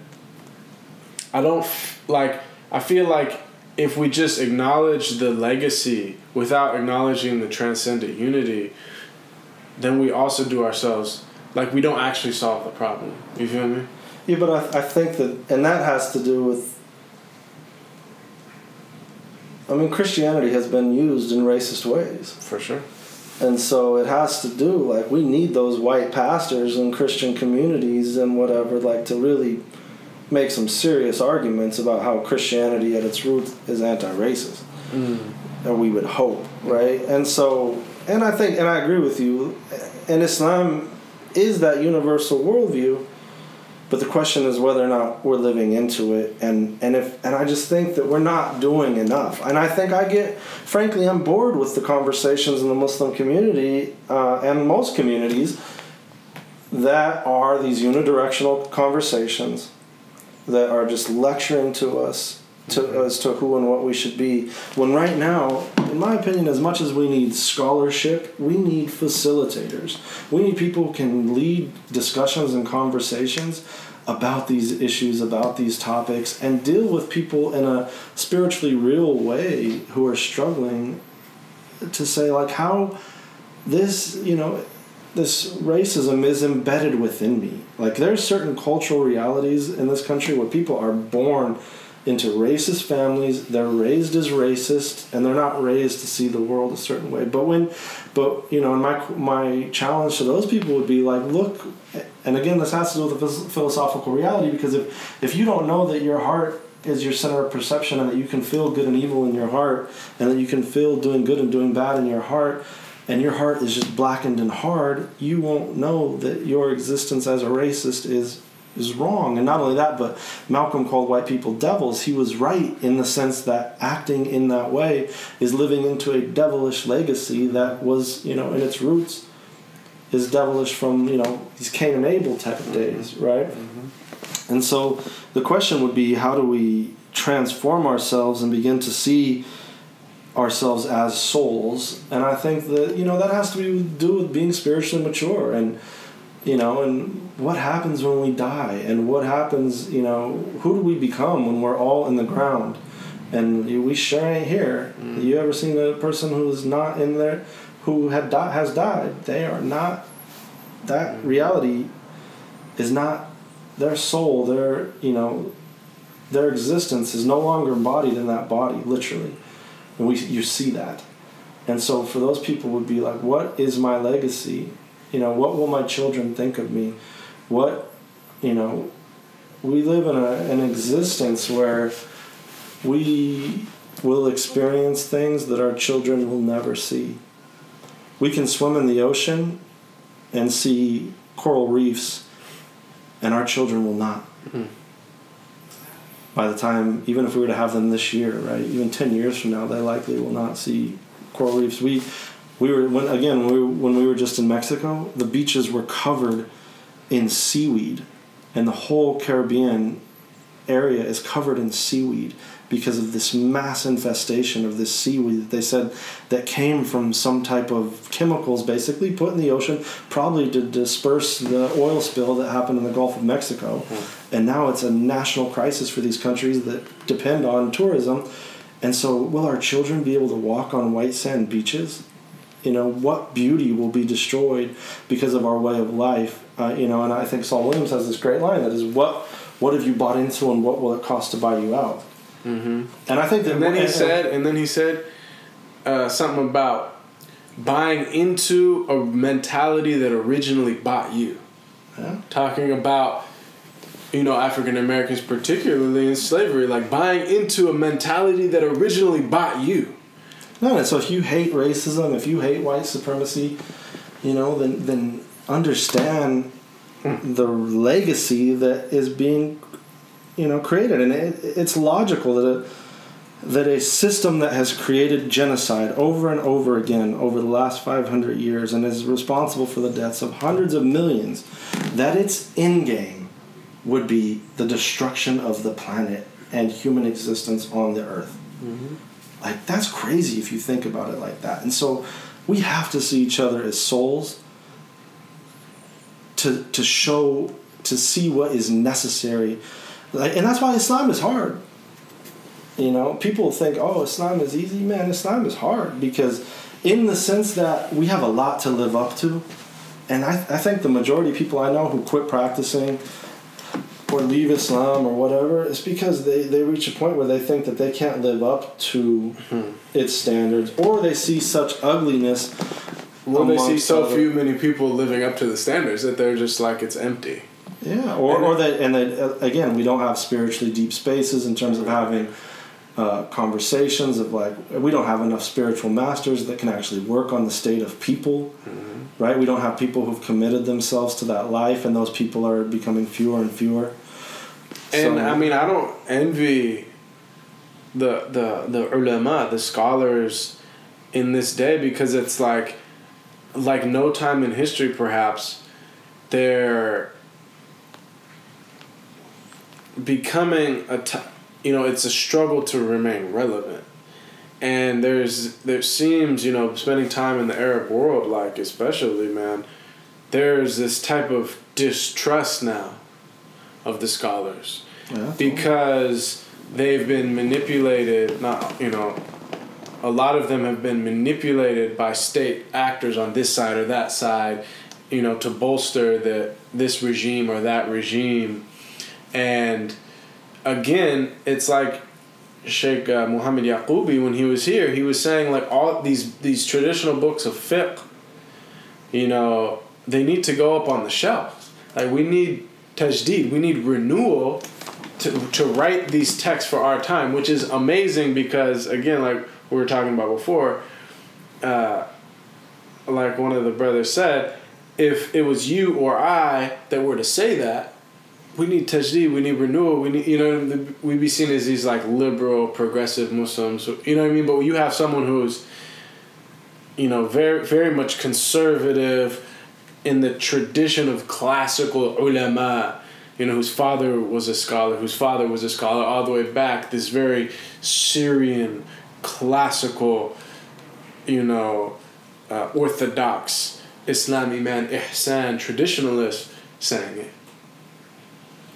I don't like. I feel like if we just acknowledge the legacy without acknowledging the transcendent unity, then we also do ourselves like we don't actually solve the problem. You feel me? Yeah, but I, I think that, and that has to do with. I mean, Christianity has been used in racist ways. For sure. And so it has to do, like, we need those white pastors in Christian communities and whatever, like, to really make some serious arguments about how Christianity at its root is anti racist. Mm. And we would hope, right? And so, and I think, and I agree with you, and Islam is that universal worldview but the question is whether or not we're living into it. And and if and i just think that we're not doing enough. And i think i get frankly i'm bored with the conversations in the muslim community uh, and most communities that are these unidirectional conversations that are just lecturing to us to, as to who and what we should be. When right now, in my opinion, as much as we need scholarship, we need facilitators. We need people who can lead discussions and conversations about these issues, about these topics, and deal with people in a spiritually real way who are struggling to say, like, how this, you know, this racism is embedded within me. Like, there's certain cultural realities in this country where people are born into racist families. They're raised as racist, and they're not raised to see the world a certain way. But when, but you know, my my challenge to those people would be like, look, and again, this has to do with the philosophical reality because if if you don't know that your heart is your center of perception and that you can feel good and evil in your heart and that you can feel doing good and doing bad in your heart and your heart is just blackened and hard you won't know that your existence as a racist is is wrong. And not only that, but Malcolm called white people devils. He was right in the sense that acting in that way is living into a devilish legacy that was, you know, in its roots is devilish from, you know, these Cain and Abel type of days, right? Mm-hmm. And so the question would be how do we transform ourselves and begin to see ourselves as souls? And I think that, you know, that has to be, do with being spiritually mature and you know and what happens when we die? And what happens you know who do we become when we're all in the ground? And we sure ain't here. Mm. you ever seen a person who's not in there who had di- has died? They are not that mm. reality is not their soul. Their you know their existence is no longer embodied in that body literally. And we you see that. And so for those people would be like what is my legacy you know, what will my children think of me? What, you know, we live in a, an existence where we will experience things that our children will never see. We can swim in the ocean and see coral reefs, and our children will not. Mm-hmm. By the time, even if we were to have them this year, right, even 10 years from now, they likely will not see coral reefs. We, we were when again when we, when we were just in Mexico, the beaches were covered in seaweed, and the whole Caribbean area is covered in seaweed because of this mass infestation of this seaweed that they said that came from some type of chemicals basically put in the ocean probably to disperse the oil spill that happened in the Gulf of Mexico. Mm. and now it's a national crisis for these countries that depend on tourism. And so will our children be able to walk on white sand beaches you know what beauty will be destroyed because of our way of life uh, you know and I think Saul Williams has this great line that is what what have you bought into and what will it cost to buy you out Mm-hmm. And I think that. And then he and, said, and then he said uh, something about buying into a mentality that originally bought you. Yeah. Talking about, you know, African Americans, particularly in slavery, like buying into a mentality that originally bought you. No, and so if you hate racism, if you hate white supremacy, you know, then then understand mm. the legacy that is being you know created, and it, it's logical that a that a system that has created genocide over and over again over the last 500 years and is responsible for the deaths of hundreds of millions, that its end game would be the destruction of the planet and human existence on the earth. Mm-hmm. Like, that's crazy if you think about it like that. And so we have to see each other as souls to, to show, to see what is necessary like, and that's why Islam is hard. You know, people think, oh, Islam is easy. Man, Islam is hard because, in the sense that we have a lot to live up to. And I, I think the majority of people I know who quit practicing or leave Islam or whatever, it's because they, they reach a point where they think that they can't live up to mm-hmm. its standards or they see such ugliness. Well, they see so other. few many people living up to the standards that they're just like it's empty. Yeah, or, and or that, and that, uh, again, we don't have spiritually deep spaces in terms of having uh, conversations of like, we don't have enough spiritual masters that can actually work on the state of people, mm-hmm. right? We don't have people who've committed themselves to that life, and those people are becoming fewer and fewer. And so, I mean, I don't envy the the the ulama, the scholars in this day because it's like like no time in history perhaps they're becoming a t- you know it's a struggle to remain relevant. And there's there seems you know spending time in the arab world like especially man there's this type of distrust now of the scholars. Yeah, because they've been manipulated not you know a lot of them have been manipulated by state actors on this side or that side you know to bolster the this regime or that regime. And again, it's like Sheikh uh, Muhammad Yaqubi when he was here, he was saying like all these these traditional books of fiqh, you know, they need to go up on the shelf. Like we need tajdeed, we need renewal to to write these texts for our time, which is amazing because again, like we were talking about before, uh, like one of the brothers said, if it was you or I that were to say that, we need tajdeed, we need renewal, we need, you know, We'd be seen as these like liberal, progressive Muslims, you know what I mean? But you have someone who's, you know, very, very much conservative in the tradition of classical ulama, you know, whose father was a scholar, whose father was a scholar all the way back, this very Syrian, classical, you know, uh, orthodox Islami man, ihsan, traditionalist saying it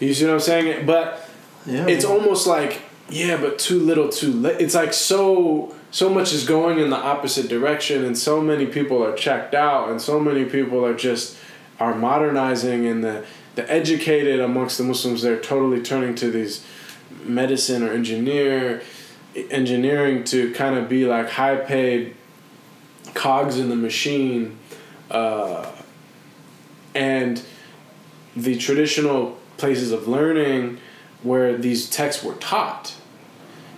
you see what I'm saying? But yeah, it's almost like yeah, but too little, too late. It's like so so much is going in the opposite direction, and so many people are checked out, and so many people are just are modernizing, and the the educated amongst the Muslims they're totally turning to these medicine or engineer engineering to kind of be like high paid cogs in the machine uh, and the traditional places of learning where these texts were taught.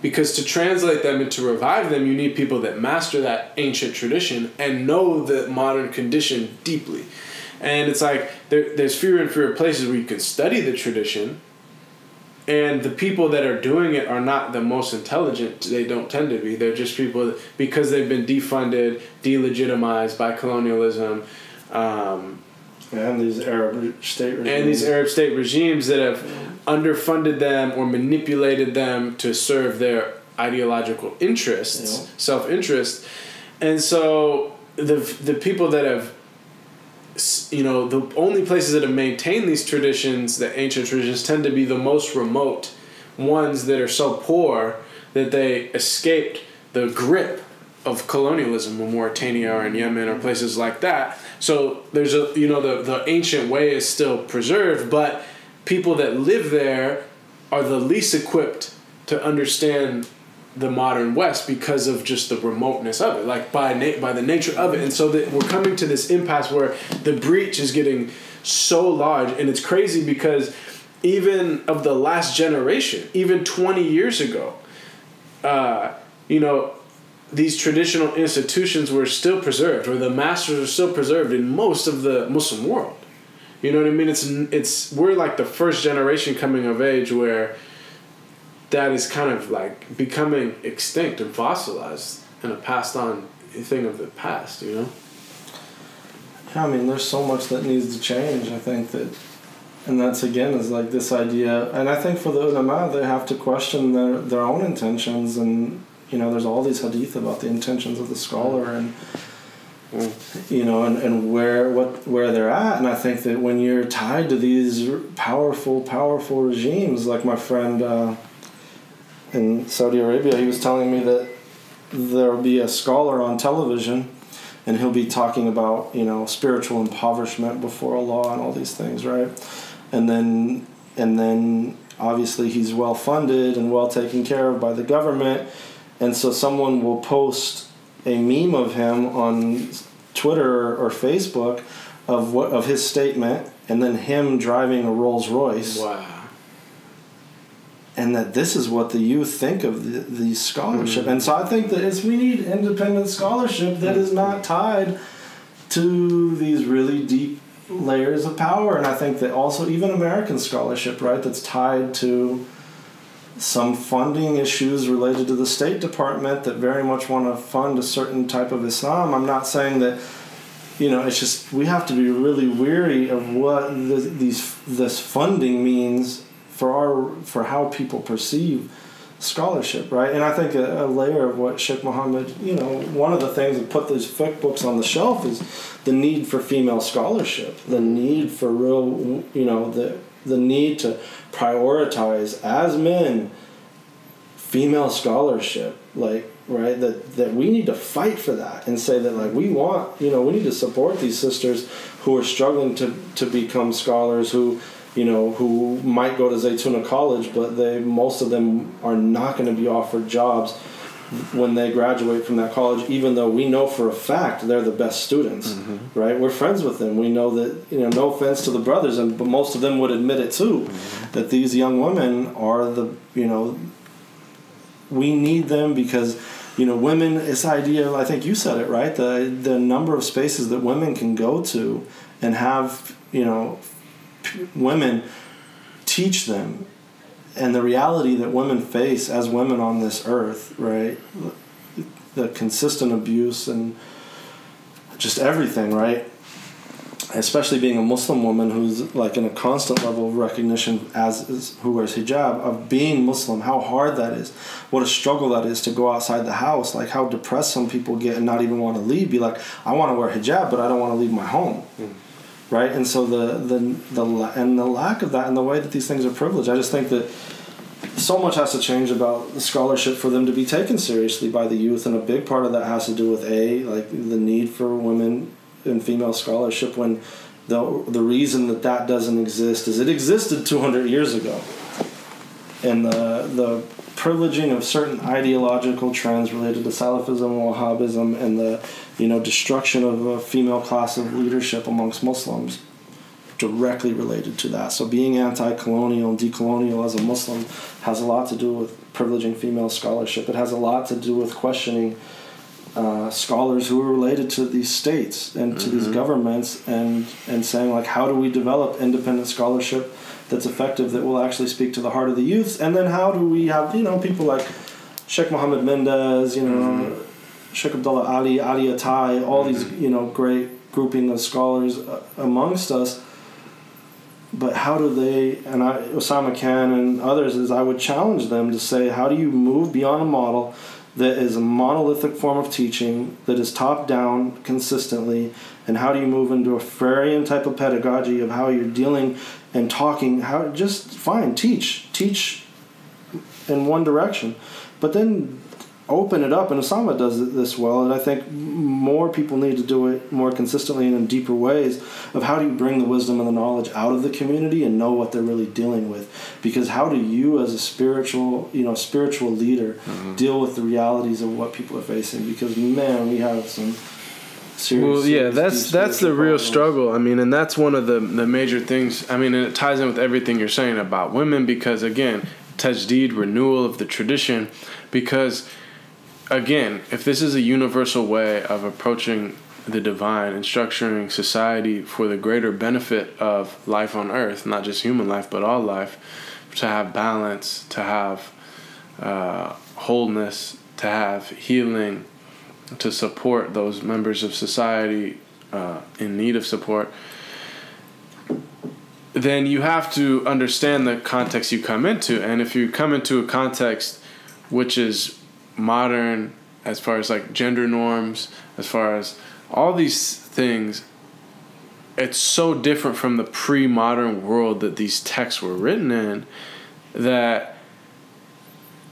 Because to translate them and to revive them, you need people that master that ancient tradition and know the modern condition deeply. And it's like there, there's fewer and fewer places where you can study the tradition, and the people that are doing it are not the most intelligent. They don't tend to be. They're just people that, because they've been defunded, delegitimized by colonialism. Um, And these Arab state regimes. and these Arab state regimes that have underfunded them or manipulated them to serve their ideological interests, Yeah. self interest, and so the the people that have you know the only places that have maintained these traditions the ancient traditions tend to be the most remote ones that are so poor that they escaped the grip of colonialism in Mauritania or in mm-hmm. Yemen or places like that. So there's a you know the the ancient way is still preserved, but people that live there are the least equipped to understand the modern West because of just the remoteness of it, like by na- by the nature of it, and so that we're coming to this impasse where the breach is getting so large, and it's crazy because even of the last generation, even twenty years ago, uh, you know, these traditional institutions were still preserved, or the masters are still preserved in most of the Muslim world. You know what I mean? It's it's we're like the first generation coming of age where that is kind of like becoming extinct and fossilized and a passed on thing of the past. You know? Yeah, I mean, there's so much that needs to change. I think that, and that's again is like this idea, and I think for the ulama, they have to question their their own intentions, and you know, there's all these hadith about the intentions of the scholar, and you know, and, and where what where they're at, and I think that when you're tied to these powerful, powerful regimes, like my friend uh, in Saudi Arabia, he was telling me that there'll be a scholar on television and he'll be talking about you know spiritual impoverishment before Allah and all these things, right? And then and then obviously he's well funded and well taken care of by the government, and so someone will post a meme of him on Twitter or Facebook of what of his statement, and then him driving a Rolls Royce Wow. and that this is what the youth think of the, the scholarship. Hmm. And so I think that it's, we need independent scholarship that hmm. is not tied to these really deep layers of power. And I think that also even American scholarship, right, that's tied to some funding issues related to the State Department that very much want to fund a certain type of Islam. I'm not saying that you know it's just we have to be really weary of what the, these this funding means for our for how people perceive scholarship right and i think a, a layer of what sheikh mohammed you know one of the things that put these fiqh books on the shelf is the need for female scholarship the need for real you know the the need to prioritize as men female scholarship like right that that we need to fight for that and say that like we want you know we need to support these sisters who are struggling to to become scholars who you know who might go to Zaytuna College but they most of them are not going to be offered jobs when they graduate from that college even though we know for a fact they're the best students mm-hmm. right? We're friends with them. We know that you know no offense to the brothers and but most of them would admit it too mm-hmm. that these young women are the you know we need them because you know women this idea i think you said it right? The the number of spaces that women can go to and have you know p- women teach them and the reality that women face as women on this earth right? The consistent abuse and just everything right? Especially being a Muslim woman who's like in a constant level of recognition as is, who wears hijab of being Muslim, how hard that is, what a struggle that is to go outside the house, like how depressed some people get and not even want to leave. Be like, I want to wear hijab, but I don't want to leave my home, mm. Right? And so the the the and the lack of that and the way that these things are privileged, I just think that so much has to change about the scholarship for them to be taken seriously by the youth, and a big part of that has to do with a like the need for women and female scholarship. When the the reason that that doesn't exist is it existed two hundred years ago, and the the privileging of certain ideological trends related to Salafism and Wahhabism and the you know destruction of a female class of leadership amongst Muslims directly related to that. So being anti-colonial and decolonial as a Muslim has a lot to do with privileging female scholarship. It has a lot to do with questioning uh, scholars who are related to these states and to these governments and and saying like how do we develop independent scholarship that's effective that will actually speak to the heart of the youths? and then how do we have you know people like Sheikh Mohammed Mendez you know Sheikh Abdullah Ali, Ali Ataie, all these you know great grouping of scholars uh, amongst us. But how do they and I, Osama Khan and others is I would challenge them to say how do you move beyond a model that is a monolithic form of teaching that is top down consistently and how do you move into a Freirean type of pedagogy of how you're dealing and talking how just fine teach teach in one direction. But then open it up and Osama does this well and I think more people need to do it more consistently and in deeper ways of how do you bring the wisdom and the knowledge out of the community and know what they're really dealing with. Because how do you as a spiritual you know spiritual leader mm-hmm. deal with the realities of what people are facing? Because man we have some Serious, well, yeah, that's that's the real struggle. I mean, and that's one of the the major things. I mean, and it ties in with everything you're saying about women because again, tajdeed renewal of the tradition, because again, if this is a universal way of approaching the divine and structuring society for the greater benefit of life on earth, not just human life, but all life, to have balance, to have uh, wholeness, to have healing, to support those members of society uh, in need of support, then you have to understand the context you come into. And if you come into a context which is modern as far as like gender norms, as far as all these things, it's so different from the pre modern world that these texts were written in that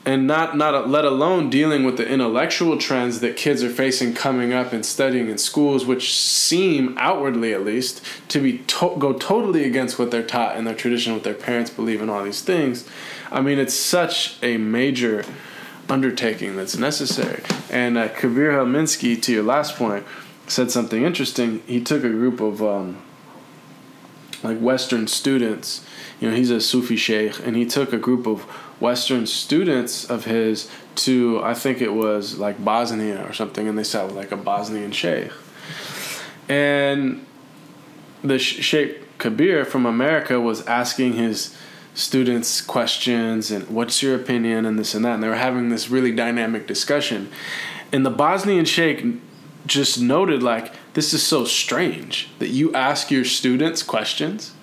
and not not let alone dealing with the intellectual trends that kids are facing coming up and studying in schools which seem outwardly at least to be to- go totally against what they're taught in their tradition what their parents believe in all these things i mean it's such a major undertaking that's necessary. And uh, Kabir Helminski, to your last point, said something interesting. He took a group of um, like Western students. You know, he's a Sufi sheikh, and he took a group of Western students of his to I think it was like Bosnia or something, and they sat with like a Bosnian sheikh. And the Sheikh Kabir from America was asking his students questions and what's your opinion? and this and that and they were having this really dynamic discussion. And the bosnian sheikh just noted like this is so strange that you ask your students questions.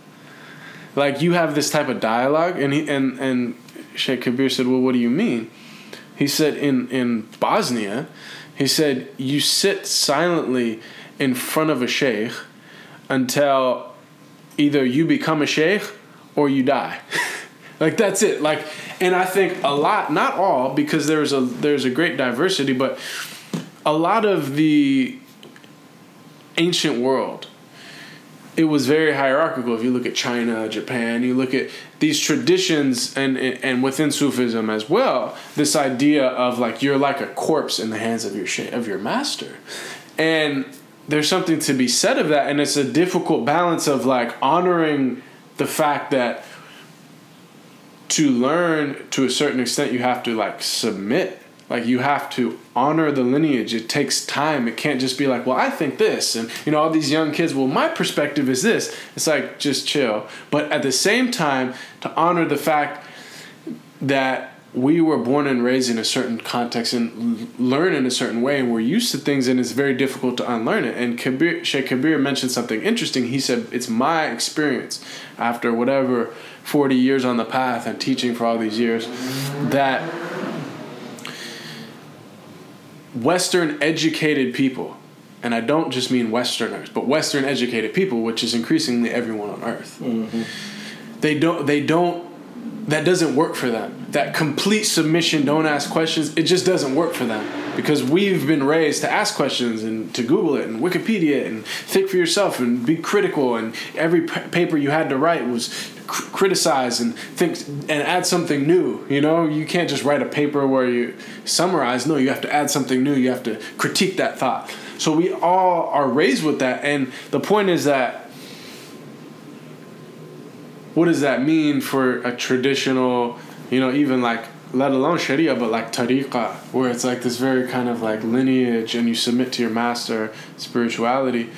Like you have this type of dialogue and he and and sheikh kabir said well what do you mean he said in in bosnia he said you sit silently in front of a sheikh until either you become a sheikh or you die. (laughs) like that's it. Like and I think a lot, not all because there's a there's a great diversity, but a lot of the ancient world it was very hierarchical. If you look at China, Japan, you look at these traditions, and and within Sufism as well, this idea of like you're like a corpse in the hands of your of your master, and there's something to be said of that, and it's a difficult balance of like honoring the fact that to learn to a certain extent you have to like submit like you have to honor the lineage. It takes time. It can't just be like well i think this and you know all these young kids well my perspective is this. It's like just chill. But at the same time to honor the fact that we were born and raised in a certain context and learn in a certain way and we're used to things and it's very difficult to unlearn it. And kabir sheikh kabir mentioned something interesting. He said it's my experience after whatever 40 years on the path and teaching for all these years that western educated people and i don't just mean westerners but western educated people which is increasingly everyone on earth mm-hmm. they don't they don't that doesn't work for them. That complete submission, don't ask questions, it just doesn't work for them because we've been raised to ask questions and to Google it and Wikipedia it and think for yourself and be critical. And every p- paper you had to write was cr- criticize and think and add something new. You know, you can't just write a paper where you summarize. No, you have to add something new. You have to critique that thought. So we all are raised with that. And the point is that what does that mean for a traditional, you know, even like let alone Sharia, but like tariqah, where it's like this very kind of like lineage and you submit to your master spirituality.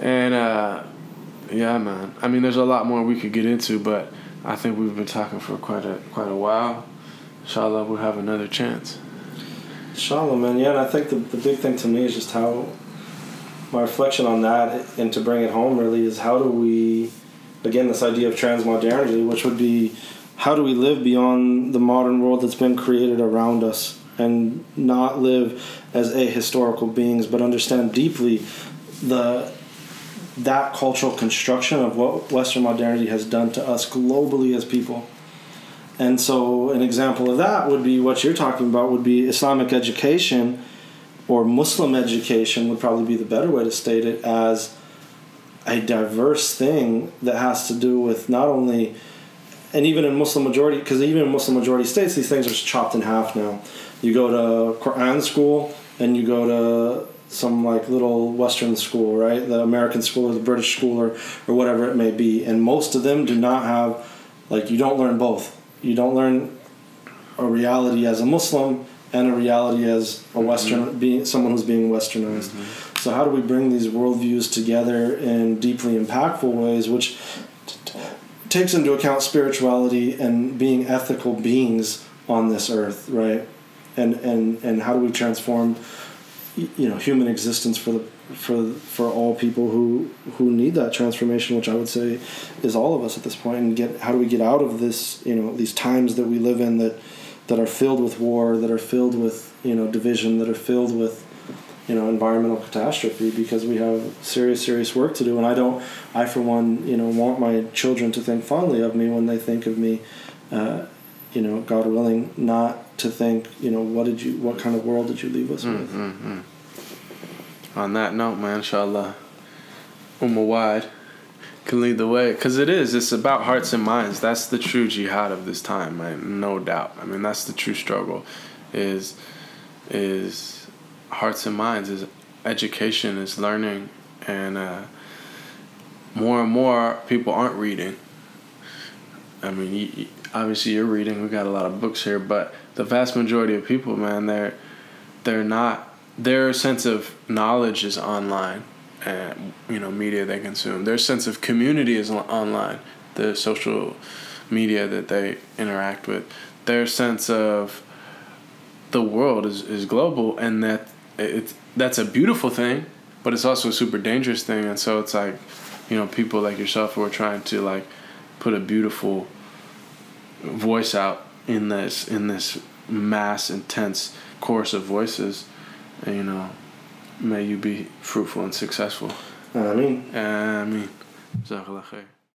And uh, yeah, man. I mean, there's a lot more we could get into, but I think we've been talking for quite a quite a while. Inshallah, we'll have another chance. Shalom, man. Yeah, and I think the, the big thing to me is just how my reflection on that, and to bring it home really, is how do we, again, this idea of transmodernity, which would be how do we live beyond the modern world that's been created around us and not live as a historical beings, but understand deeply the that cultural construction of what Western modernity has done to us globally as people. And so, an example of that would be what you're talking about would be Islamic education or Muslim education, would probably be the better way to state it, as a diverse thing that has to do with not only, and even in Muslim majority, because even in Muslim majority states, these things are chopped in half now. You go to Quran school and you go to some like little Western school, right? The American school or the British school or, or whatever it may be. And most of them do not have, like, you don't learn both. You don't learn a reality as a Muslim and a reality as a Western, mm-hmm. being someone who's being Westernized. Mm-hmm. So, how do we bring these worldviews together in deeply impactful ways, which t- t- takes into account spirituality and being ethical beings on this earth, right? And, and, and how do we transform you know human existence for the for for all people who who need that transformation which i would say is all of us at this point and get how do we get out of this you know these times that we live in that that are filled with war that are filled with you know division that are filled with you know environmental catastrophe because we have serious serious work to do. And i don't i for one you know want my children to think fondly of me when they think of me uh, you know, God willing, not to think, you know, what did you, what kind of world did you leave us mm, with? Mm-hmm. On that note, man, inshallah, Ummah wide can lead the way because it is. It's about hearts and minds. That's the true jihad of this time, man. No doubt. I mean, that's the true struggle. Is is hearts and minds. Is education. Is learning, and uh, more and more people aren't reading. I mean, obviously you're reading. We got a lot of books here, but the vast majority of people, man, they're they're not. Their sense of knowledge is online, and you know, media they consume. Their sense of community is online. The social media that they interact with. Their sense of the world is, is global, and that it's that's a beautiful thing, but it's also a super dangerous thing. And so it's like, you know, people like yourself who are trying to like put a beautiful voice out in this in this mass intense chorus of voices and, you know may you be fruitful and successful. I mean I mean